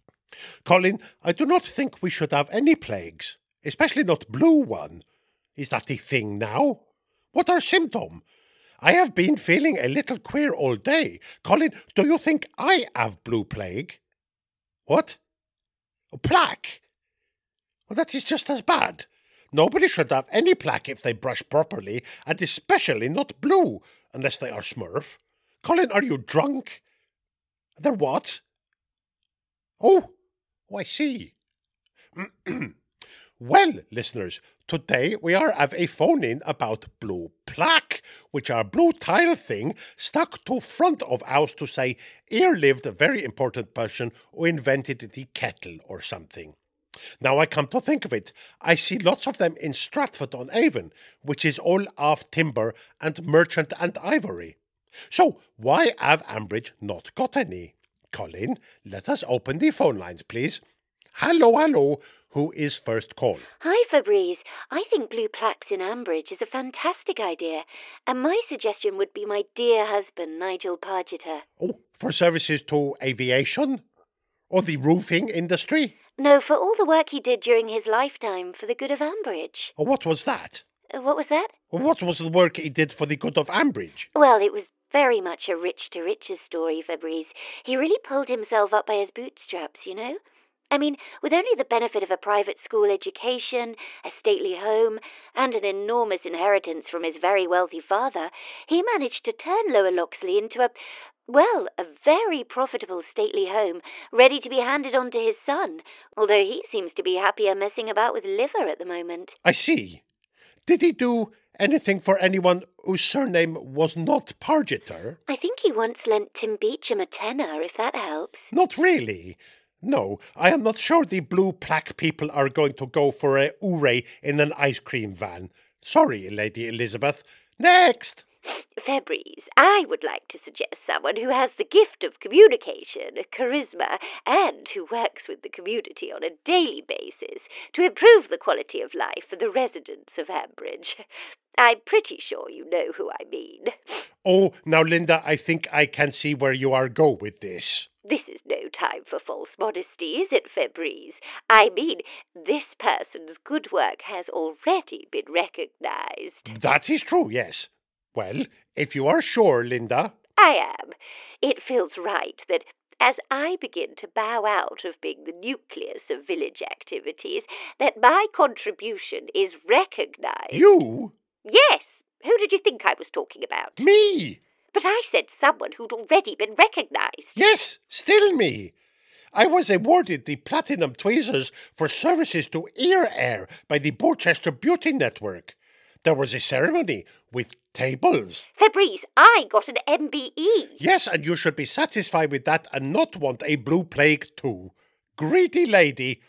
Colin, I do not think we should have any plagues. especially not blue one. Is that the thing now? What are symptoms? I have been feeling a little queer all day. Colin, do you think I have blue plague? What? A plaque? Well, that is just as bad. Nobody should have any plaque if they brush properly, and especially not blue, unless they are Smurf. Colin, are you drunk? They're what? Oh, oh I see. *clears throat* well, listeners, today we are have a phone in about blue plaque, which are blue tile thing stuck to front of house to say here lived a very important person who invented the kettle or something. Now I come to think of it, I see lots of them in Stratford on Avon, which is all of timber and merchant and ivory. So why have Ambridge not got any? Colin, let us open the phone lines, please. Hello, hello. Who is first call? Hi, Febreze. I think blue plaques in Ambridge is a fantastic idea, and my suggestion would be my dear husband, Nigel Pargetter. Oh, for services to aviation? Or the roofing industry? No, for all the work he did during his lifetime for the good of Ambridge. Or what was that? Uh, what was that? What was the work he did for the good of Ambridge? Well, it was very much a rich to riches story, Febreze. He really pulled himself up by his bootstraps, you know? I mean, with only the benefit of a private school education, a stately home, and an enormous inheritance from his very wealthy father, he managed to turn Lower Loxley into a, well, a very profitable stately home, ready to be handed on to his son, although he seems to be happier messing about with liver at the moment. I see. Did he do anything for anyone whose surname was not Pargetter? I think he once lent Tim Beecham a tenner, if that helps. Not really. No, I am not sure the blue plaque people are going to go for a ouré in an ice cream van. Sorry, Lady Elizabeth. Next! Febreze, I would like to suggest someone who has the gift of communication, charisma, and who works with the community on a daily basis to improve the quality of life for the residents of Ambridge. I'm pretty sure you know who I mean. Oh, now, Lynda, I think I can see where you are go with this. This is no time for false modesty, is it, Febreze? I mean, this person's good work has already been recognized. That is true, yes. Well, if you are sure, Lynda. I am. It feels right that as I begin to bow out of being the nucleus of village activities, that my contribution is recognized. You? Yes. Who did you think I was talking about? Me. But I said someone who'd already been recognized. Yes, still me. I was awarded the Platinum Tweezers for services to ear air by the Borchester Beauty Network. There was a ceremony with tables. Febreze, I got an MBE. Yes, and you should be satisfied with that and not want a blue plague too. Greedy lady.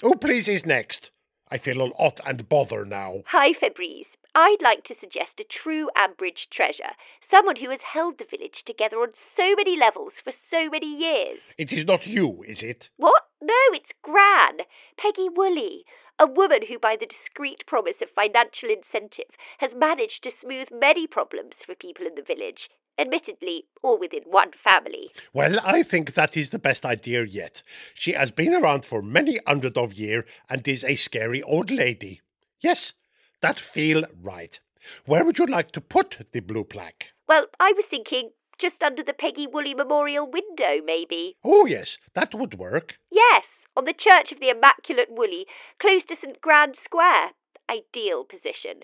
Who please is next? I feel all hot and bother now. Hi, Febreze. I'd like to suggest a true Ambridge treasure, someone who has held the village together on so many levels for so many years. It is not you, is it? What? No, it's Gran, Peggy Woolley, a woman who, by the discreet promise of financial incentive, has managed to smooth many problems for people in the village. Admittedly, all within one family. Well, I think that is the best idea yet. She has been around for many hundred of years and is a scary old lady. Yes, that feel right. Where would you like to put the blue plaque? Well, I was thinking just under the Peggy Woolley Memorial window, maybe. Oh, yes, that would work. Yes, on the Church of the Immaculate Woolley, close to St. Grand Square. Ideal position.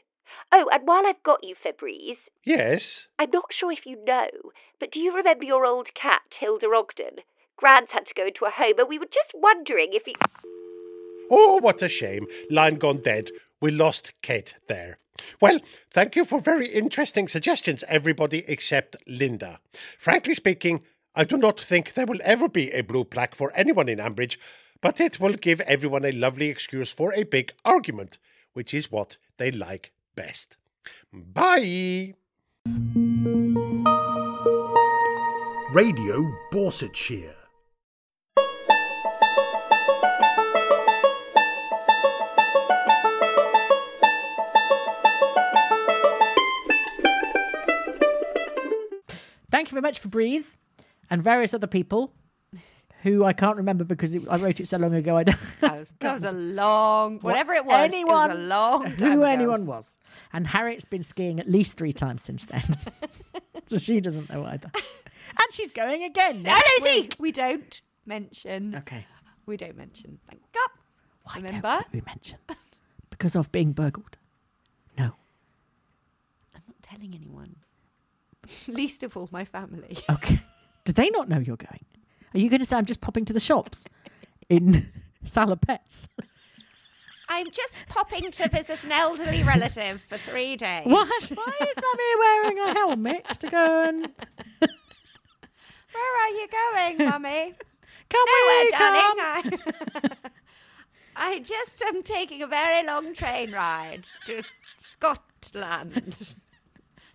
Oh, and while I've got you, Febreze. Yes? I'm not sure if you know, but do you remember your old cat, Hilda Ogden? Grand's had to go into a home, and we were just wondering if you. Oh, what a shame. Line gone dead. We lost Kate there. Well, thank you for very interesting suggestions, everybody except Lynda. Frankly speaking, I do not think there will ever be a blue plaque for anyone in Ambridge, but it will give everyone a lovely excuse for a big argument, which is what they like best. Bye! Radio Borsetshire. Thank you very much, Febreze, and various other people who I can't remember because it, I wrote it so long ago. I don't. *laughs* Oh, that was a long, whatever it was. anyone, it was a long time who ago. anyone was. And Harriet's been skiing at least three times since then, *laughs* so she doesn't know either. And she's going again. No, we don't mention. Okay. We don't mention. Thank God. Why Remember? don't we mention? Because of being burgled. No. I'm not telling anyone. *laughs* Least of all my family. Okay. Do they not know you're going? Are you going to say I'm just popping to the shops in *laughs* Salopettes? I'm just popping to visit an elderly relative for three days. What? Why is Mummy wearing a helmet to go and Where are you going, Mummy? come Nowhere, we darling. come? I, *laughs* I just am taking a very long train ride to Scotland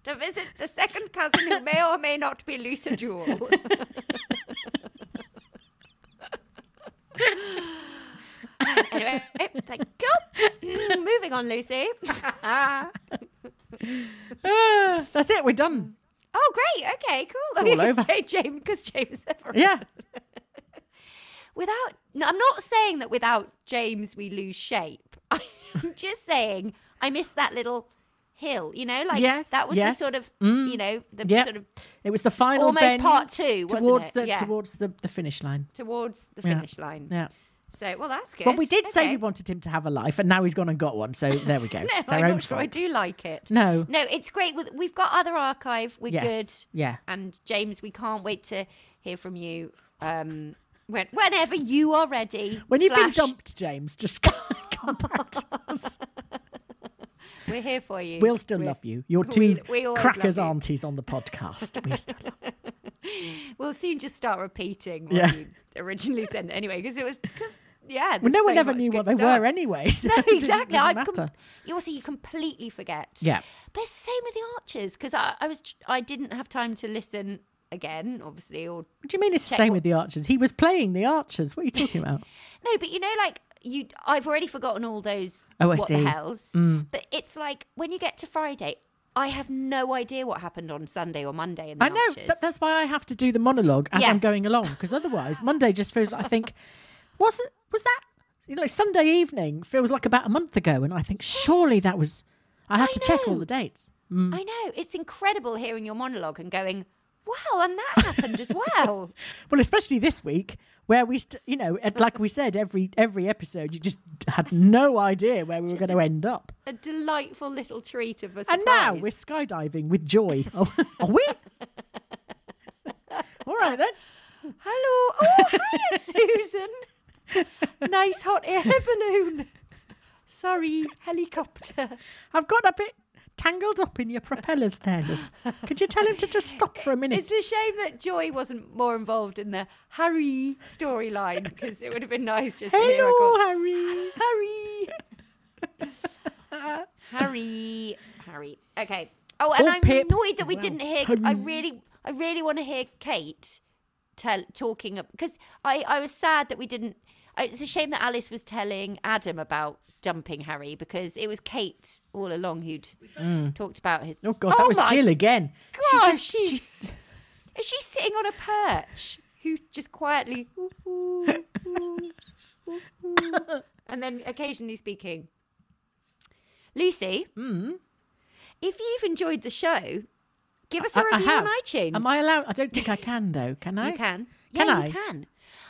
to visit a second cousin who may or may not be Lisa Jewell. *laughs* *laughs* anyway, thank you. Moving on, Lucy. Ah, *laughs* that's it. We're done. Oh, great. Okay, cool. It's all *laughs* over. James, because James Yeah. without no, I'm not saying that without James we lose shape. I'm just saying I miss that little hill, you know, like Yes, that was yes. the sort of Mm. you know, the Yeah. sort of It was the final almost part two, wasn't towards it? the Yeah. towards the, the finish line. towards the Yeah. finish line. Yeah. So well that's good. Well, we did say we wanted him to have a life, and now he's gone and got one. So there we go. *laughs* No, it's our I'm own not sure I do like it. No. No, it's great. We've got other archive. We're Yes. good. Yeah. And James, we can't wait to hear from you um, when, whenever you are ready. When you've been dumped, James, just *laughs* come back to us. *laughs* We're here for you. We'll still We're- love you. You're *laughs* we- two we crackers love you. aunties on the podcast. We still love *laughs* We'll soon just start repeating what Yeah. you originally said anyway, because it was because yeah. Well, no one so ever knew what they stuff. were anyway. *laughs* So No, exactly. com- you also you completely forget. Yeah. But it's the same with the Archers because I, I was I didn't have time to listen again, obviously, or What do you mean it's the same what- with the Archers? He was playing the Archers. What are you talking about? No, but you know, like you, I've already forgotten all those. Oh, I what see. the hells? Mm. But it's like when you get to Friday, I have no idea what happened on Sunday or Monday. In the I know. So that's why I have to do the monologue as Yeah. I'm going along, because otherwise Monday just feels. I think *laughs* wasn't was that you know Sunday evening feels like about a month ago, and I think surely that was. I have I to check all the dates. Mm. I know it's incredible hearing your monologue and going, "Wow!" and that happened as *laughs* well. Well, especially this week, where we, st- you know, like we said, every every episode, you just had no idea where we were going to end up. A delightful little treat of us. And now we're skydiving with joy. Oh, *laughs* are we? *laughs* All right then. Hello. Oh, hi, Susan. nice hot air balloon. Sorry, helicopter. I've got a bit tangled up in your propellers there, love. Could you tell him to just stop for a minute? It's a shame that Joy wasn't more involved in the Harry storyline because it would have been nice just to hear her Hello, go, Harry. Harry. *laughs* Harry. Harry. Okay. Oh, and Or I'm Pip annoyed that we well. didn't hear. I really, I really want to hear Kate tell talking because I, I was sad that we didn't. I- It's a shame that Alice was telling Adam about dumping Harry because it was Kate all along who'd Mm. talked about his. Oh God, that was Jill again. Gosh, she just, she's, she's is she sitting on a perch who just quietly *laughs* "Ooh, ooh, ooh, ooh, ooh," and then occasionally speaking? Lucy, Hmm? if you've enjoyed the show, give us a I- I review on iTunes. Am I allowed? I don't think I can though. Can I? You can. Can yeah, I? you can.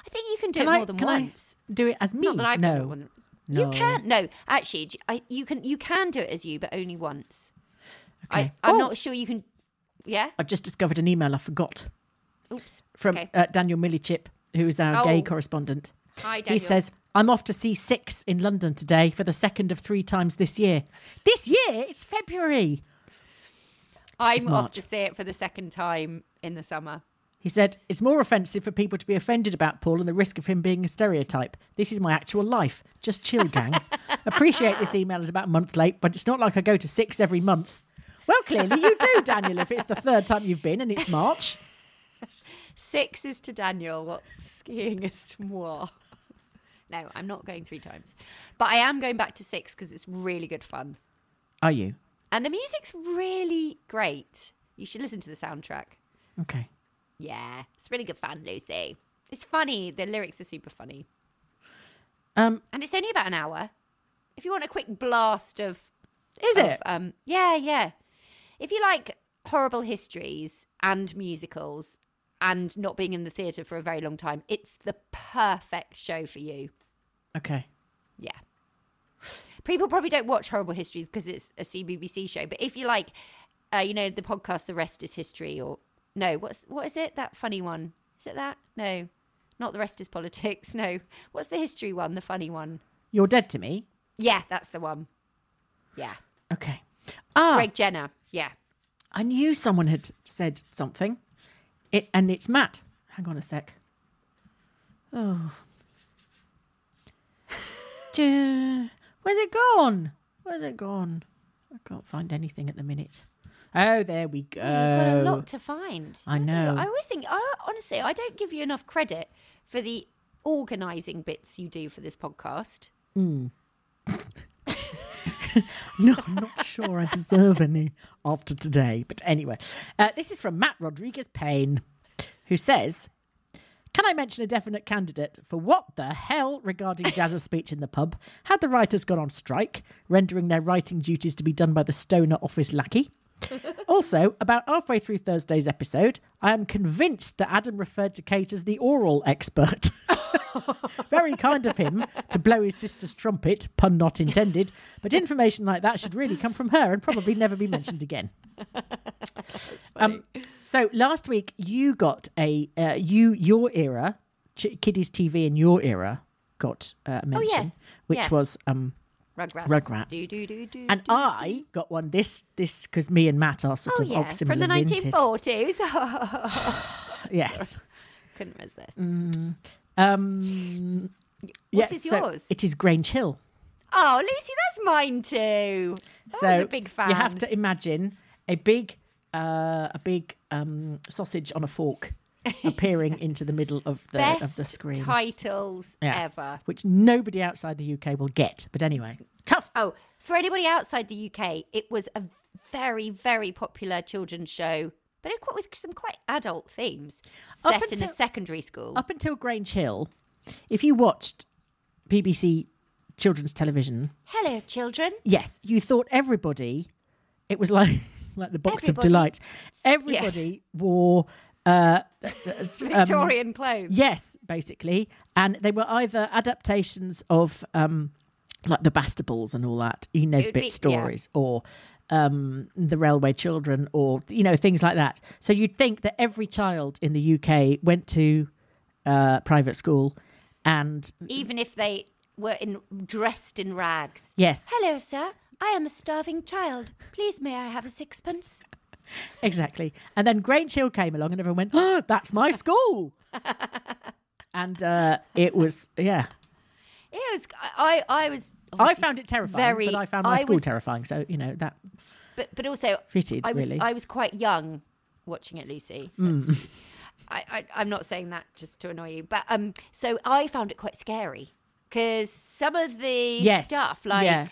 I think you can do Can it I- more than can I once. do it as me? Not that I've no. done it more than No. You can. No, actually, I, you can. You can do it as you, but only once. Okay. I, I'm Oh. not sure you can. Yeah. I've just discovered an email I forgot Oops. from okay. uh, Daniel Millichip, who is our gay Oh. correspondent. Hi, Daniel. He says, I'm off to see Six in London today for the second of three times this year. This year? It's February. I'm off to see it for the second time in the summer. He said, It's more offensive for people to be offended about Paul and the risk of him being a stereotype. This is my actual life. Just chill, gang. *laughs* Appreciate this email is about a month late, but it's not like I go to Six every month. Well, clearly you do, *laughs* Daniel, if it's the third time you've been and it's March. Six is to Daniel, what skiing is to moi. No, I'm not going three times. But I am going back to six because it's really good fun. Are you? And the music's really great. You should listen to the soundtrack. Okay. Yeah, it's really good fun, Lucy. It's funny. The lyrics are super funny. Um, and it's only about an hour. If you want a quick blast of, Is of, it? Um, yeah, yeah. If you like horrible histories and musicals and not being in the theatre for a very long time, it's the perfect show for you. Okay. Yeah. People probably don't watch horrible histories because it's a CBBC show, but if you like, uh, you know, the podcast "The Rest Is History" or no, what's what is it? That funny one? Is it that? No, not "The Rest Is Politics." *laughs* No, what's the history one? The funny one? You're dead to me. Yeah, that's the one. Yeah, Okay. Ah, Greg Jenner. Yeah. I knew someone had said something. It and it's Matt. Hang on a sec. Oh. *laughs* Where's it gone? Where's it gone? I can't find anything at the minute. Oh, there we go. You've got a lot to find. I know. I always think, I, honestly, I don't give you enough credit for the organising bits you do for this podcast. Mm. *laughs* no, I'm not sure I deserve any after today. But anyway, uh, this is from Matt Rodriguez Payne, who says, Can I mention a definite candidate for what the hell regarding Jazz's *laughs* speech in the pub? Had the writers gone on strike, rendering their writing duties to be done by the stoner office lackey? *laughs* also, about halfway through Thursday's episode, I am convinced that Adam referred to Kate as the oral expert. *laughs* Very kind of him to blow his sister's trumpet, pun not intended, but information like that should really come from her and probably never be mentioned again. Um, so last week you got a uh, you your era, Ch- Kiddies TV in your era got uh, a mention, yes, which yes. was um, Rugrats. Rugrats. Do, do, do, do, and do, I got one this this because me and Matt are sort Oh, of yeah, from the vintage. 1940s. *laughs* *sighs* Yes. Couldn't resist. Mm, um, What yes, is so yours? it is Grange Hill. Oh, Lucy, that's mine too. I so was a big fan. you have to imagine a big uh, a big um, sausage on a fork *laughs* appearing into the middle of the Best of the screen. titles Yeah. ever. which nobody outside the UK will get. But anyway, tough. Oh, for anybody outside the UK, it was a very, very popular children's show, but with some quite adult themes Up set in a until- secondary school. Up until Grange Hill, if you watched BBC children's television, Hello, children. yes, you thought everybody. It was like *laughs* like the box Everybody- of delights. Everybody wore. Uh, *laughs* um, Victorian clothes. Yes, basically, and they were either adaptations of um, like the Bastables and all that, E. Nesbit be- yeah. stories, or um, the Railway Children, or you know things like that. So you'd think that every child in the UK went to uh, private school, and Even if they were in dressed in rags. yes, Hello, sir. I am a starving child. Please, may I have a sixpence? *laughs* exactly. And then Grange Hill came along, and everyone went, "Oh, *gasps* that's my school," *laughs* and uh, it was yeah. It was. I. I was. I found it terrifying, Very, but I found my school was- terrifying. So you know that But but also Fitted, I was really. I was quite young watching it, Lucy. Mm. *laughs* I, I I'm not saying that just to annoy you, but um, so I found it quite scary because some of the Yes, stuff like yeah.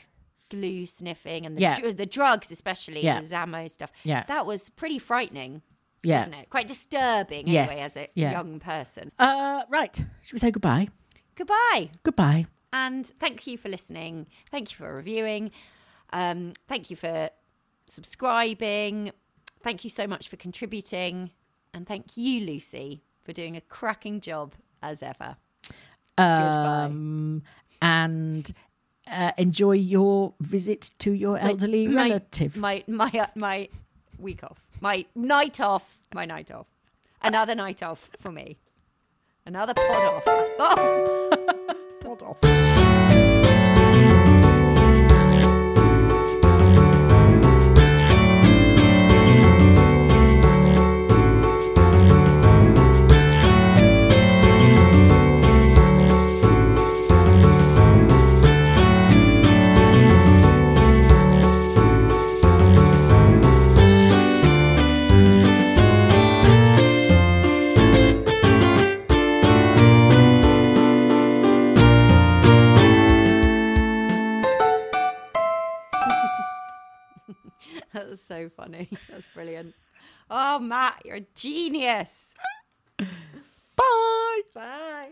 glue sniffing and the Yeah. dr- the drugs, especially Yeah. the Zammo stuff, Yeah. that was pretty frightening. Yeah. wasn't it? Quite disturbing Yes, anyway as a yeah. young person. Uh, right. Should we say goodbye? Goodbye. Goodbye. And thank you for listening. Thank you for reviewing. Um, thank you for subscribing. Thank you so much for contributing. And thank you, Lucy, for doing a cracking job as ever. Um, and uh, enjoy your visit to your elderly my, relative. My my uh, my week off. My night off. My night off. Another night off for me. Another pod off. *laughs* Oh. pod off. *laughs* that was so funny. *laughs* That's brilliant. Oh, Matt, you're a genius. Bye. Bye.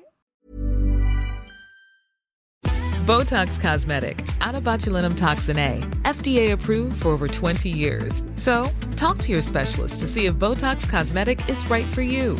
Botox Cosmetic, out of botulinum toxin A, FDA approved for over 20 years. So, talk to your specialist to see if Botox Cosmetic is right for you.